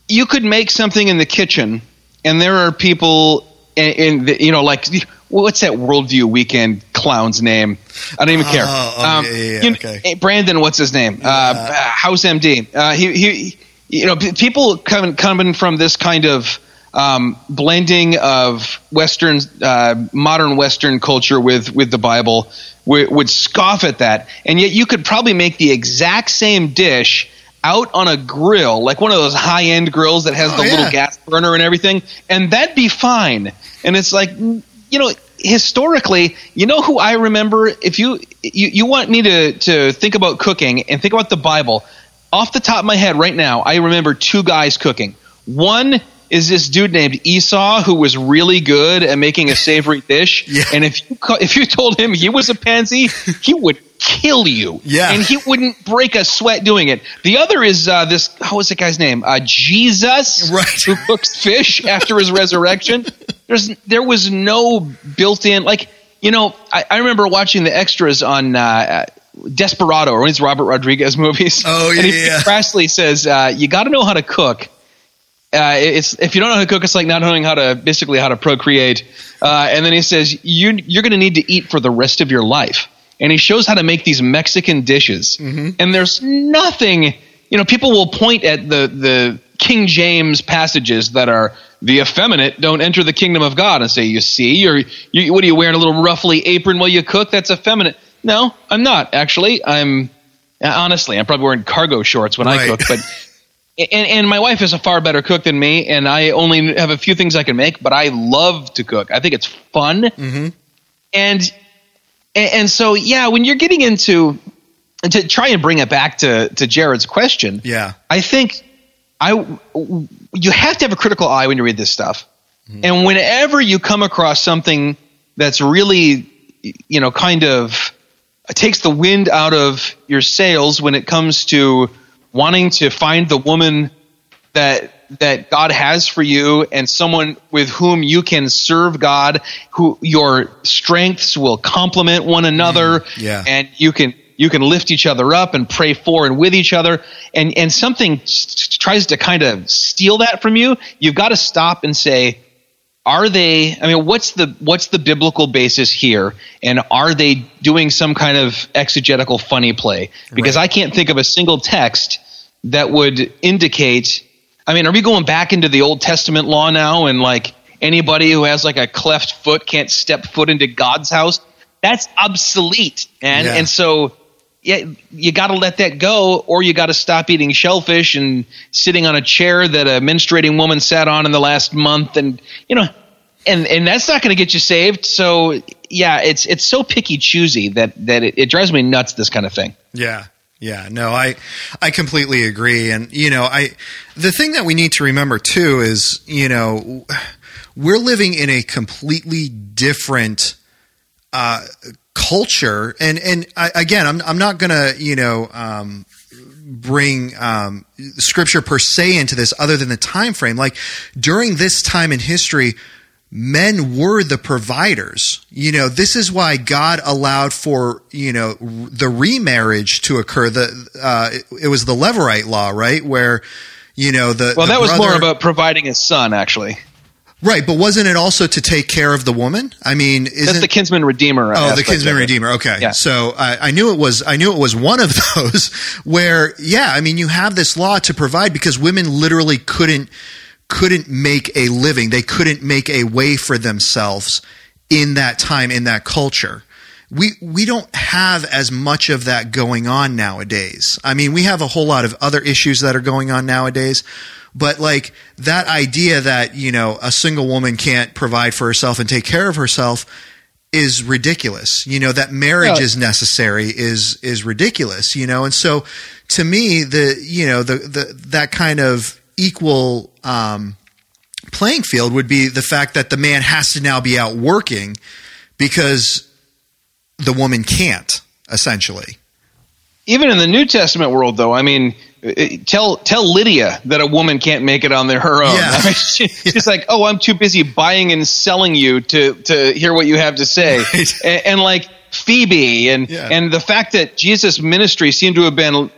you could make something in the kitchen, and there are people in, in the, you know, like what's that worldview weekend clown's name? I don't even care. Oh, oh um, yeah, yeah, you okay. Brandon, what's his name? Uh, House MD. Uh, he, he, you know, people coming coming from this kind of um, blending of Western, uh, modern Western culture with with the Bible w- would scoff at that, and yet you could probably make the exact same dish out on a grill, like one of those high end grills that has oh, the yeah. little gas burner and everything, and that'd be fine. And it's like, you know, historically, you know who I remember? If you you, you want me to to think about cooking and think about the Bible, off the top of my head right now, I remember two guys cooking. One is this dude named Esau who was really good at making a savory (laughs) dish. yeah. And if you if you told him he was a pansy, he would kill you. Yeah. And he wouldn't break a sweat doing it. The other is uh, this. how was the guy's name? Uh, Jesus, right. who cooks fish after his resurrection. There's there was no built-in like you know. I, I remember watching the extras on. Uh, Desperado, or one of these Robert Rodriguez movies. Oh yeah, and he yeah. crassly says, uh, "You got to know how to cook, uh, it's if you don't know how to cook, it's like not knowing how to basically how to procreate. Uh, and then he says you you're going to need to eat for the rest of your life. And he shows how to make these Mexican dishes. Mm-hmm. And there's nothing, you know, people will point at the the King James passages that are the effeminate don't enter the kingdom of God and say, you see, you're you, what are you wearing a little ruffly apron while you cook? That's effeminate. No, I'm not actually. I'm honestly, I'm probably wearing cargo shorts when right. I cook, but (laughs) and, and my wife is a far better cook than me, and I only have a few things I can make, but I love to cook. I think it's fun, mm-hmm. and and so yeah, when you're getting into to try and bring it back to to Jared's question, yeah, I think I you have to have a critical eye when you read this stuff, mm-hmm. and whenever you come across something that's really you know kind of takes the wind out of your sails when it comes to wanting to find the woman that that God has for you and someone with whom you can serve God, who your strengths will complement one another, mm, yeah. and you can you can lift each other up and pray for and with each other, and and something tries to kind of steal that from you. You've got to stop and say, are they i mean what's the what's the biblical basis here and are they doing some kind of exegetical funny play because right. i can't think of a single text that would indicate i mean are we going back into the old testament law now and like anybody who has like a cleft foot can't step foot into god's house that's obsolete and yeah. and so yeah, you got to let that go, or you got to stop eating shellfish and sitting on a chair that a menstruating woman sat on in the last month, and you know, and and that's not going to get you saved. So yeah, it's it's so picky choosy that that it, it drives me nuts. This kind of thing. Yeah, yeah, no, I I completely agree, and you know, I the thing that we need to remember too is you know we're living in a completely different uh, culture and and I, again i'm i'm not going to you know um, bring um, scripture per se into this other than the time frame like during this time in history men were the providers you know this is why god allowed for you know the remarriage to occur the uh, it, it was the levirate law right where you know the well the that was brother, more about providing a son actually Right, but wasn't it also to take care of the woman? I mean, isn't that's the kinsman redeemer? Oh, the kinsman redeemer. Okay, yeah. so I, I, knew it was I knew it was one of (laughs) those where, yeah, I mean, you have this law to provide because women literally couldn't couldn't make a living. They couldn't make a way for themselves in that time in that culture. We we don't have as much of that going on nowadays. I mean, we have a whole lot of other issues that are going on nowadays, But like that idea that, you know, a single woman can't provide for herself and take care of herself is ridiculous. You know, that marriage is necessary is is ridiculous, you know. And so to me the you know, the the that kind of equal um playing field would be the fact that the man has to now be out working because the woman can't essentially. even in the New Testament world, though, I mean, uh, tell tell Lydia that a woman can't make it on their her own. Yeah. (laughs) I mean, she, (laughs) She's like, oh, I'm too busy buying and selling you to to hear what you have to say, Right. and, and like Phoebe, and Yeah. and the fact that Jesus' ministry seemed to have been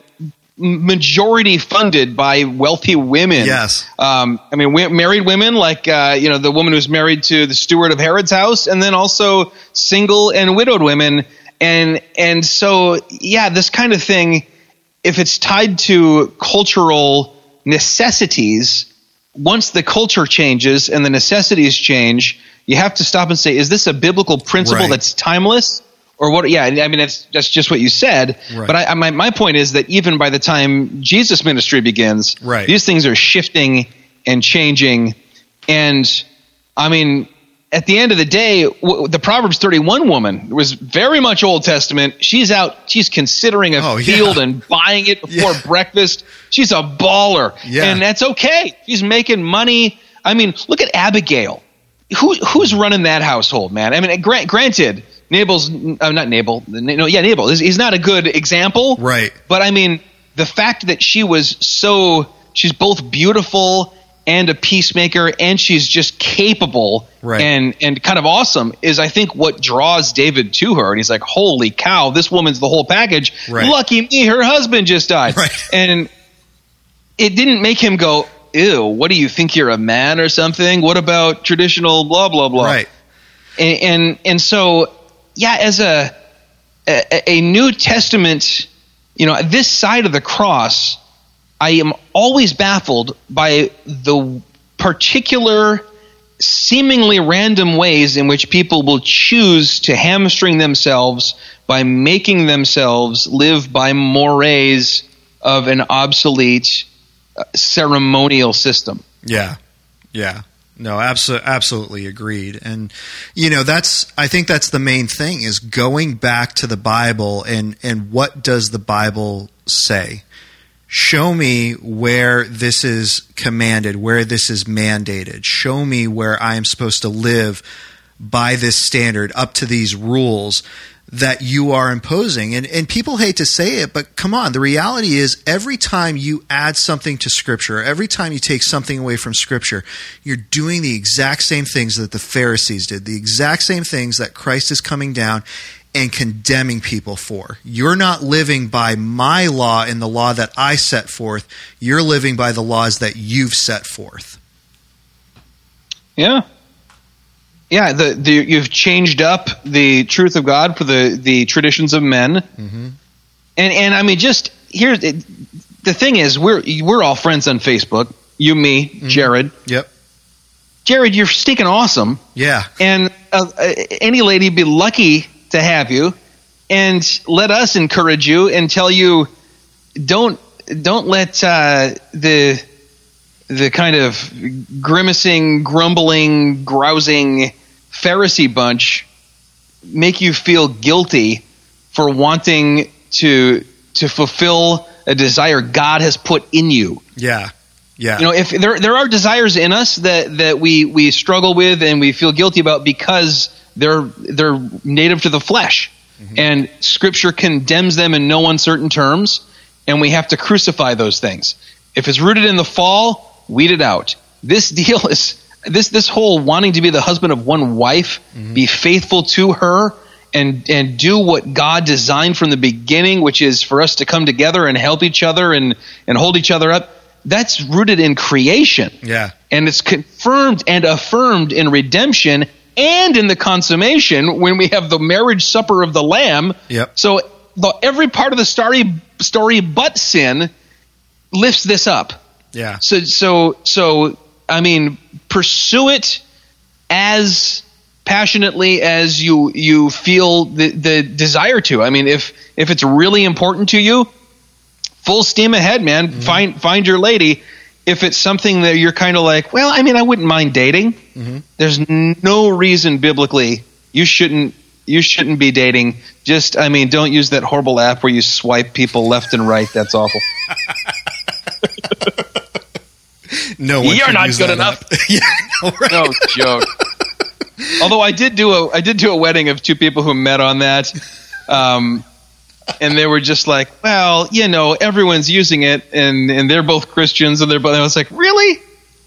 majority funded by wealthy women. Yes. Um, I mean, we, married women, like uh, you know, the woman who's married to the steward of Herod's house, and then also single and widowed women, and and so yeah, this kind of thing, if it's tied to cultural necessities, once the culture changes and the necessities change, you have to stop and say, is this a biblical principle Right. that's timeless? Or what? Yeah, I mean that's that's just what you said. Right. But I, I, my my point is that even by the time Jesus' ministry begins, Right. these things are shifting and changing. And I mean, at the end of the day, w- the Proverbs 31 woman was very much Old Testament. She's out, she's considering a Oh, yeah. field and buying it (laughs) before Yeah. breakfast. She's a baller. Yeah. And that's okay. She's making money. I mean, look at Abigail. Who, who's running that household, man? I mean, gra- granted, Nabal's uh, not Nabal. No, yeah, Nabal. He's, he's not a good example, Right. but I mean, the fact that she was so she's both beautiful and a peacemaker and she's just capable Right. and and kind of awesome is I think what draws David to her and he's like holy cow this woman's the whole package Right. lucky me her husband just died Right. and it didn't make him go ew what do you think you're a man or something what about traditional blah blah blah Right. and and, and so yeah as a, a a new testament you know this side of the cross i am always baffled by the particular seemingly random ways in which people will choose to hamstring themselves by making themselves live by mores of an obsolete uh, ceremonial system Yeah. Yeah. No, absolutely, absolutely agreed. And you know, that's I think that's the main thing is going back to the Bible and and what does the Bible say? Show me where this is commanded, where this is mandated. Show me where I am supposed to live by this standard, up to these rules that you are imposing. And and people hate to say it, but come on, the reality is every time you add something to scripture, every time you take something away from scripture, you're doing the exact same things that the Pharisees did, the exact same things that Christ is coming down and condemning people for. You're not living by my law and the law that I set forth. You're living by the laws that you've set forth. Yeah. Yeah, the, the you've changed up the truth of God for the, the traditions of men, Mm-hmm. and and I mean, just here's the thing is we're we're all friends on Facebook. You, me, Jared. Yep. Jared, you're stinking awesome, Yeah. and uh, uh, any lady be lucky to have you, and let us encourage you and tell you, don't don't let uh, the the kind of grimacing, grumbling, grousing Pharisee bunch make you feel guilty for wanting to to fulfill a desire God has put in you. Yeah. Yeah. You know, if there there are desires in us that that we we struggle with and we feel guilty about because they're they're native to the flesh, mm-hmm. and Scripture condemns them in no uncertain terms, and we have to crucify those things. If it's rooted in the fall, weed it out. This (laughs) deal is this this whole wanting to be the husband of one wife, mm-hmm. be faithful to her. And, and do what God designed from the beginning, which is for us to come together and help each other and, and hold each other up that's rooted in creation. Yeah. And it's confirmed and affirmed in redemption and in the consummation when we have the marriage supper of the Lamb. Yep. So the, every part of the story, story but sin lifts this up. Yeah. So, so, so, I mean, pursue it as passionately as you you feel the, the desire to. I mean, if if it's really important to you, full steam ahead, man. Find find your lady, if it's something that you're kind of like, well, I mean, I wouldn't mind dating. Mm-hmm. There's no reason biblically you shouldn't you shouldn't be dating. Just, I mean, don't use that horrible app where you swipe people left and right. That's awful. (laughs) No one You're not use good enough. (laughs) yeah, I know, right? No joke. Although I did do a I did do a wedding of two people who met on that, um, and they were just like, well, you know, everyone's using it, and and they're both Christians, and they're both. I was like, really?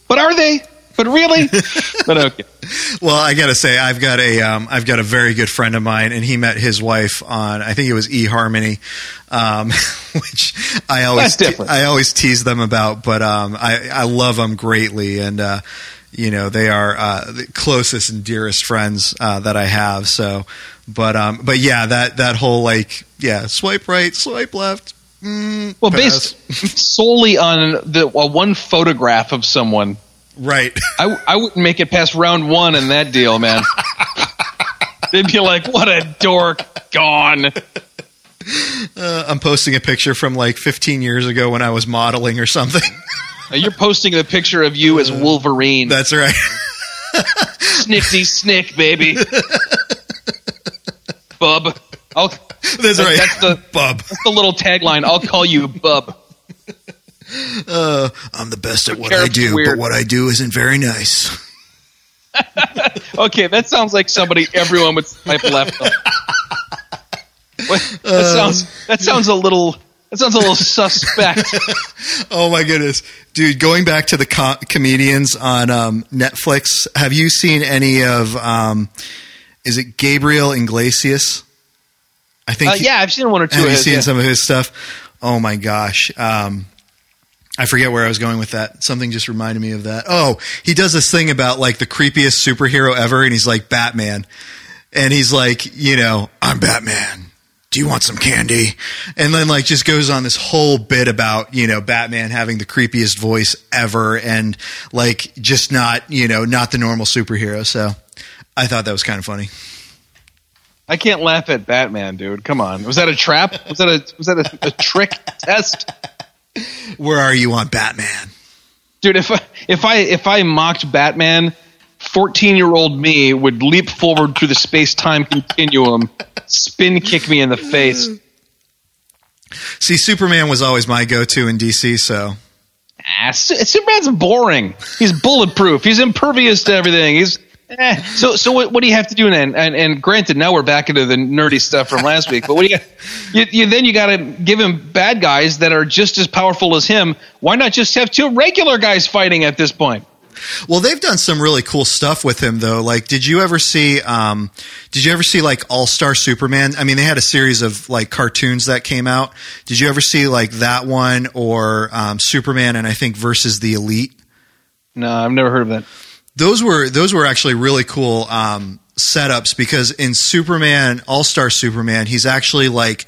But are they? But really? (laughs) but okay. Well, I gotta say, I've got a um, I've got a very good friend of mine, and he met his wife on I think it was eHarmony, um, (laughs) which I always. I always tease them about, but um, I I love them greatly, and uh, you know they are uh, the closest and dearest friends uh, that I have. So, but um, but yeah, that that whole like yeah, swipe right, swipe left. Mm, Well, pass. based solely on the uh, one photograph of someone, right. (laughs) I I wouldn't make it past round one in that deal, man. (laughs) They'd be like, "What a dork, gone." Uh, I'm posting a picture from like 15 years ago when I was modeling or something. You're posting a picture of you as Wolverine. That's right. Snickety snick, baby. Bub. I'll, That's That- right. that's the- Bub. that's the little tagline. I'll call you Bub. Uh, I'm the best at what I do, weird. but what I do isn't very nice. (laughs) Okay, that sounds like somebody everyone would swipe left on. What- that Uh, sounds that sounds a little that sounds a little suspect. (laughs) Oh my goodness, dude! Going back to the co- comedians on um, Netflix, have you seen any of? Um, is it Gabriel Iglesias? I think. Uh, yeah, I've seen one or two. Have of you his, seen yeah. some of his stuff? Oh my gosh. Um, I forget where I was going with that. Something just reminded me of that. Oh, he does this thing about like the creepiest superhero ever, and he's like Batman. And he's like, you know, I'm Batman. Do you want some candy? And then like just goes on this whole bit about, you know, Batman having the creepiest voice ever and like just not, you know, not the normal superhero. So I thought that was kind of funny. I can't laugh at Batman, dude. Come on, was that a trap? Was that a was that a, a trick test? Where are you on Batman? dude if I, if i if i mocked batman 14 year old me would leap forward through the space-time continuum spin kick me in the face. See, Superman was always my go-to in DC, so. Ah, superman's boring. He's bulletproof. He's impervious to everything. He's eh. (laughs) so so what, what do you have to do then and, and granted now we're back into the nerdy stuff from last week but what do you, you, you then you got to give him bad guys that are just as powerful as him why not just have two regular guys fighting at this point Well, they've done some really cool stuff with him, though. Like, did you ever see? Um, did you ever see like All Star Superman? I mean, they had a series of like cartoons that came out. Did you ever see like that one or um, Superman and I think versus the Elite? no i've never heard of that Those were those were actually really cool um, setups because in Superman All Star Superman, he's actually like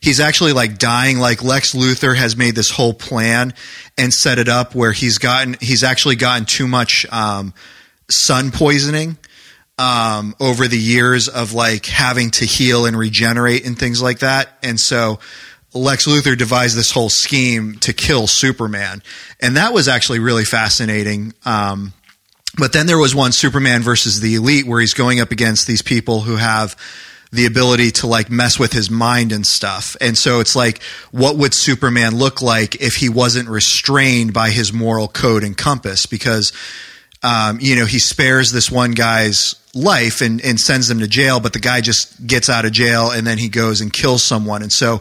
he's actually like dying. Like Lex Luthor has made this whole plan and set it up where he's gotten he's actually gotten too much um, sun poisoning um, over the years of like having to heal and regenerate and things like that, and so. Lex Luthor devised this whole scheme to kill Superman, and that was actually really fascinating. Um, but then there was one Superman versus the Elite where he's going up against these people who have the ability to like mess with his mind and stuff. And so it's like, what would Superman look like if he wasn't restrained by his moral code and compass? Because, um, you know, he spares this one guy's life and, and sends him to jail, but the guy just gets out of jail and then he goes and kills someone. And so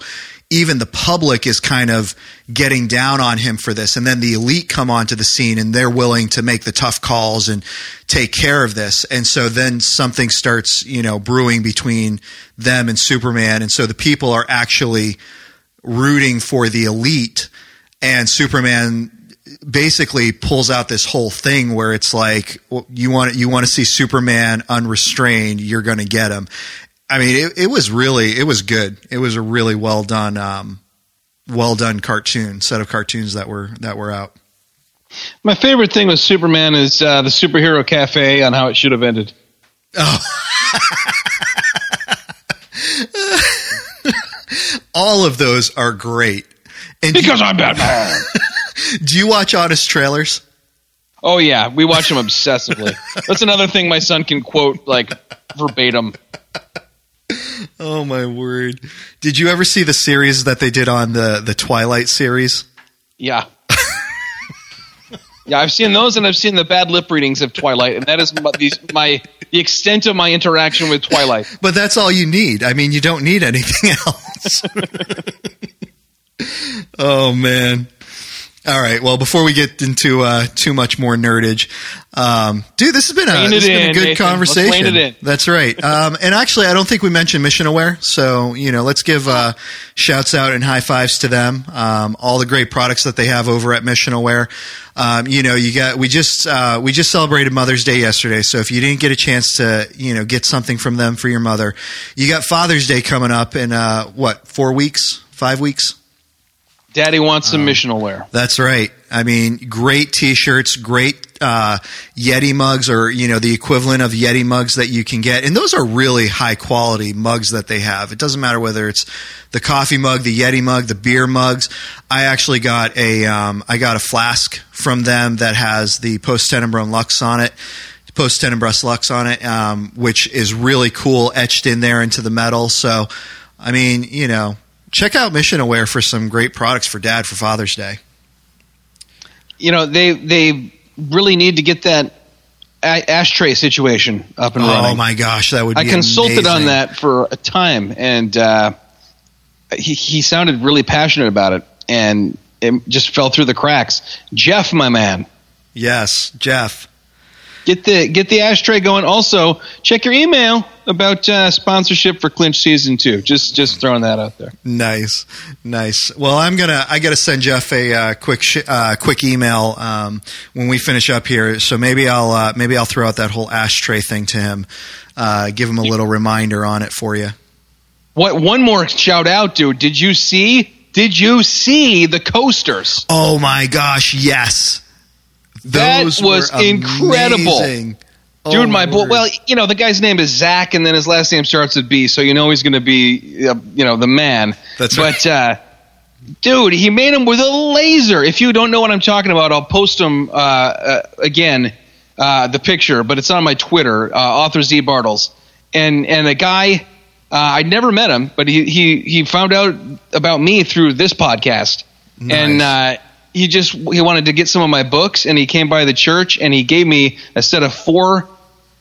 even the public is kind of getting down on him for this. And then the elite come onto the scene and they're willing to make the tough calls and take care of this. And so then something starts, you know, brewing between them and Superman. And so the people are actually rooting for the elite and Superman basically pulls out this whole thing where it's like well, you want you want to see Superman unrestrained, you're going to get him. I mean, it, it was really it was good. It was a really well done, um, well done cartoon set of cartoons that were that were out. My favorite thing with Superman is uh, the superhero cafe on how it should have ended. All of those are great. And Because I'm Batman. (laughs) Do you watch Honest Trailers? Oh yeah, we watch them obsessively. That's another thing my son can quote like verbatim. Oh my word! Did you ever see the series that they did on the the Twilight series? Yeah. (laughs) Yeah, I've seen those, and I've seen the bad lip readings of Twilight, and that is my, these, my the extent of my interaction with Twilight. (laughs) But that's all you need. I mean, you don't need anything (laughs) else. oh man. All right. Well, before we get into uh, too much more nerdage, um, dude, this has been a, this has been a good Nathan. conversation. That's right. Um, and actually, I don't think we mentioned Mission Aware, so you know, let's give uh, shouts out and high fives to them. Um, all the great products that they have over at Mission Aware. Um, you know, you got we just uh, we just celebrated Mother's Day yesterday, so if you didn't get a chance to you know get something from them for your mother, you got Father's Day coming up in uh, what four weeks, five weeks. Daddy wants some mission aware. That's right. I mean, great T-shirts, great uh, Yeti mugs, or you know the equivalent of Yeti mugs that you can get, and those are really high quality mugs that they have. It doesn't matter whether it's the coffee mug, the Yeti mug, the beer mugs. I actually got a um, I got a flask from them that has the post tenebrum lux on it. Post tenebras lux on it, um, which is really cool, etched in there into the metal. So, I mean, you know, check out Mission Aware for some great products for Dad for Father's Day. You know, they they really need to get that a- ashtray situation up and Oh running. Oh my gosh, that would. I consulted on that for a time, and uh, he he sounded really passionate about it, and it just fell through the cracks. Jeff, my man, Yes, Jeff. Get the get the ashtray going. Also, check your email about uh, sponsorship for Clinch season two. Just just throwing that out there. Nice, nice. Well, I'm gonna I gotta send Jeff a uh, quick sh- uh, quick email um, when we finish up here. So maybe I'll uh, maybe I'll throw out that whole ashtray thing to him. Uh, give him a little reminder on it for you. What one more shout out, dude? Did you see? Did you see the coasters? Oh my gosh, yes. That was incredible. amazing. Dude, Oh, my boy. Well, you know, the guy's name is Zach, and then his last name starts with B, so you know he's going to be, uh, you know, the man. That's but, uh, dude, he made him with a laser. If you don't know what I'm talking about, I'll post him uh, uh, again, uh, the picture, but it's on my Twitter, uh, author Z Bartels. And and the guy, uh, I'd never met him, but he, he, he found out about me through this podcast. And uh, he just he wanted to get some of my books, and he came by the church, and he gave me a set of four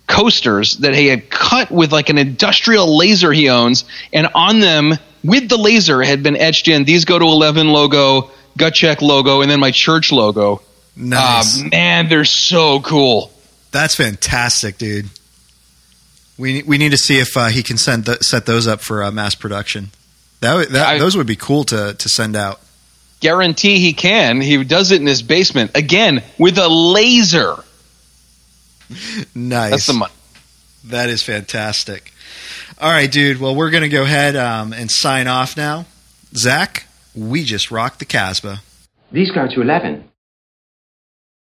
coasters that he had cut with like an industrial laser he owns, and on them with the laser had been etched in these go to eleven logo, gut check logo, and then my church logo. nice. Uh, man, they're so cool. That's fantastic, dude. We we need to see if uh, he can send th- set those up for uh, mass production. That, that I- those would be cool to to send out. Guarantee he can. He does it in his basement again with a laser. Nice. That's the money. That is fantastic. All right, dude. Well, we're going to go ahead um, and sign off now. Zach, we just rocked the Casbah. These go to 11.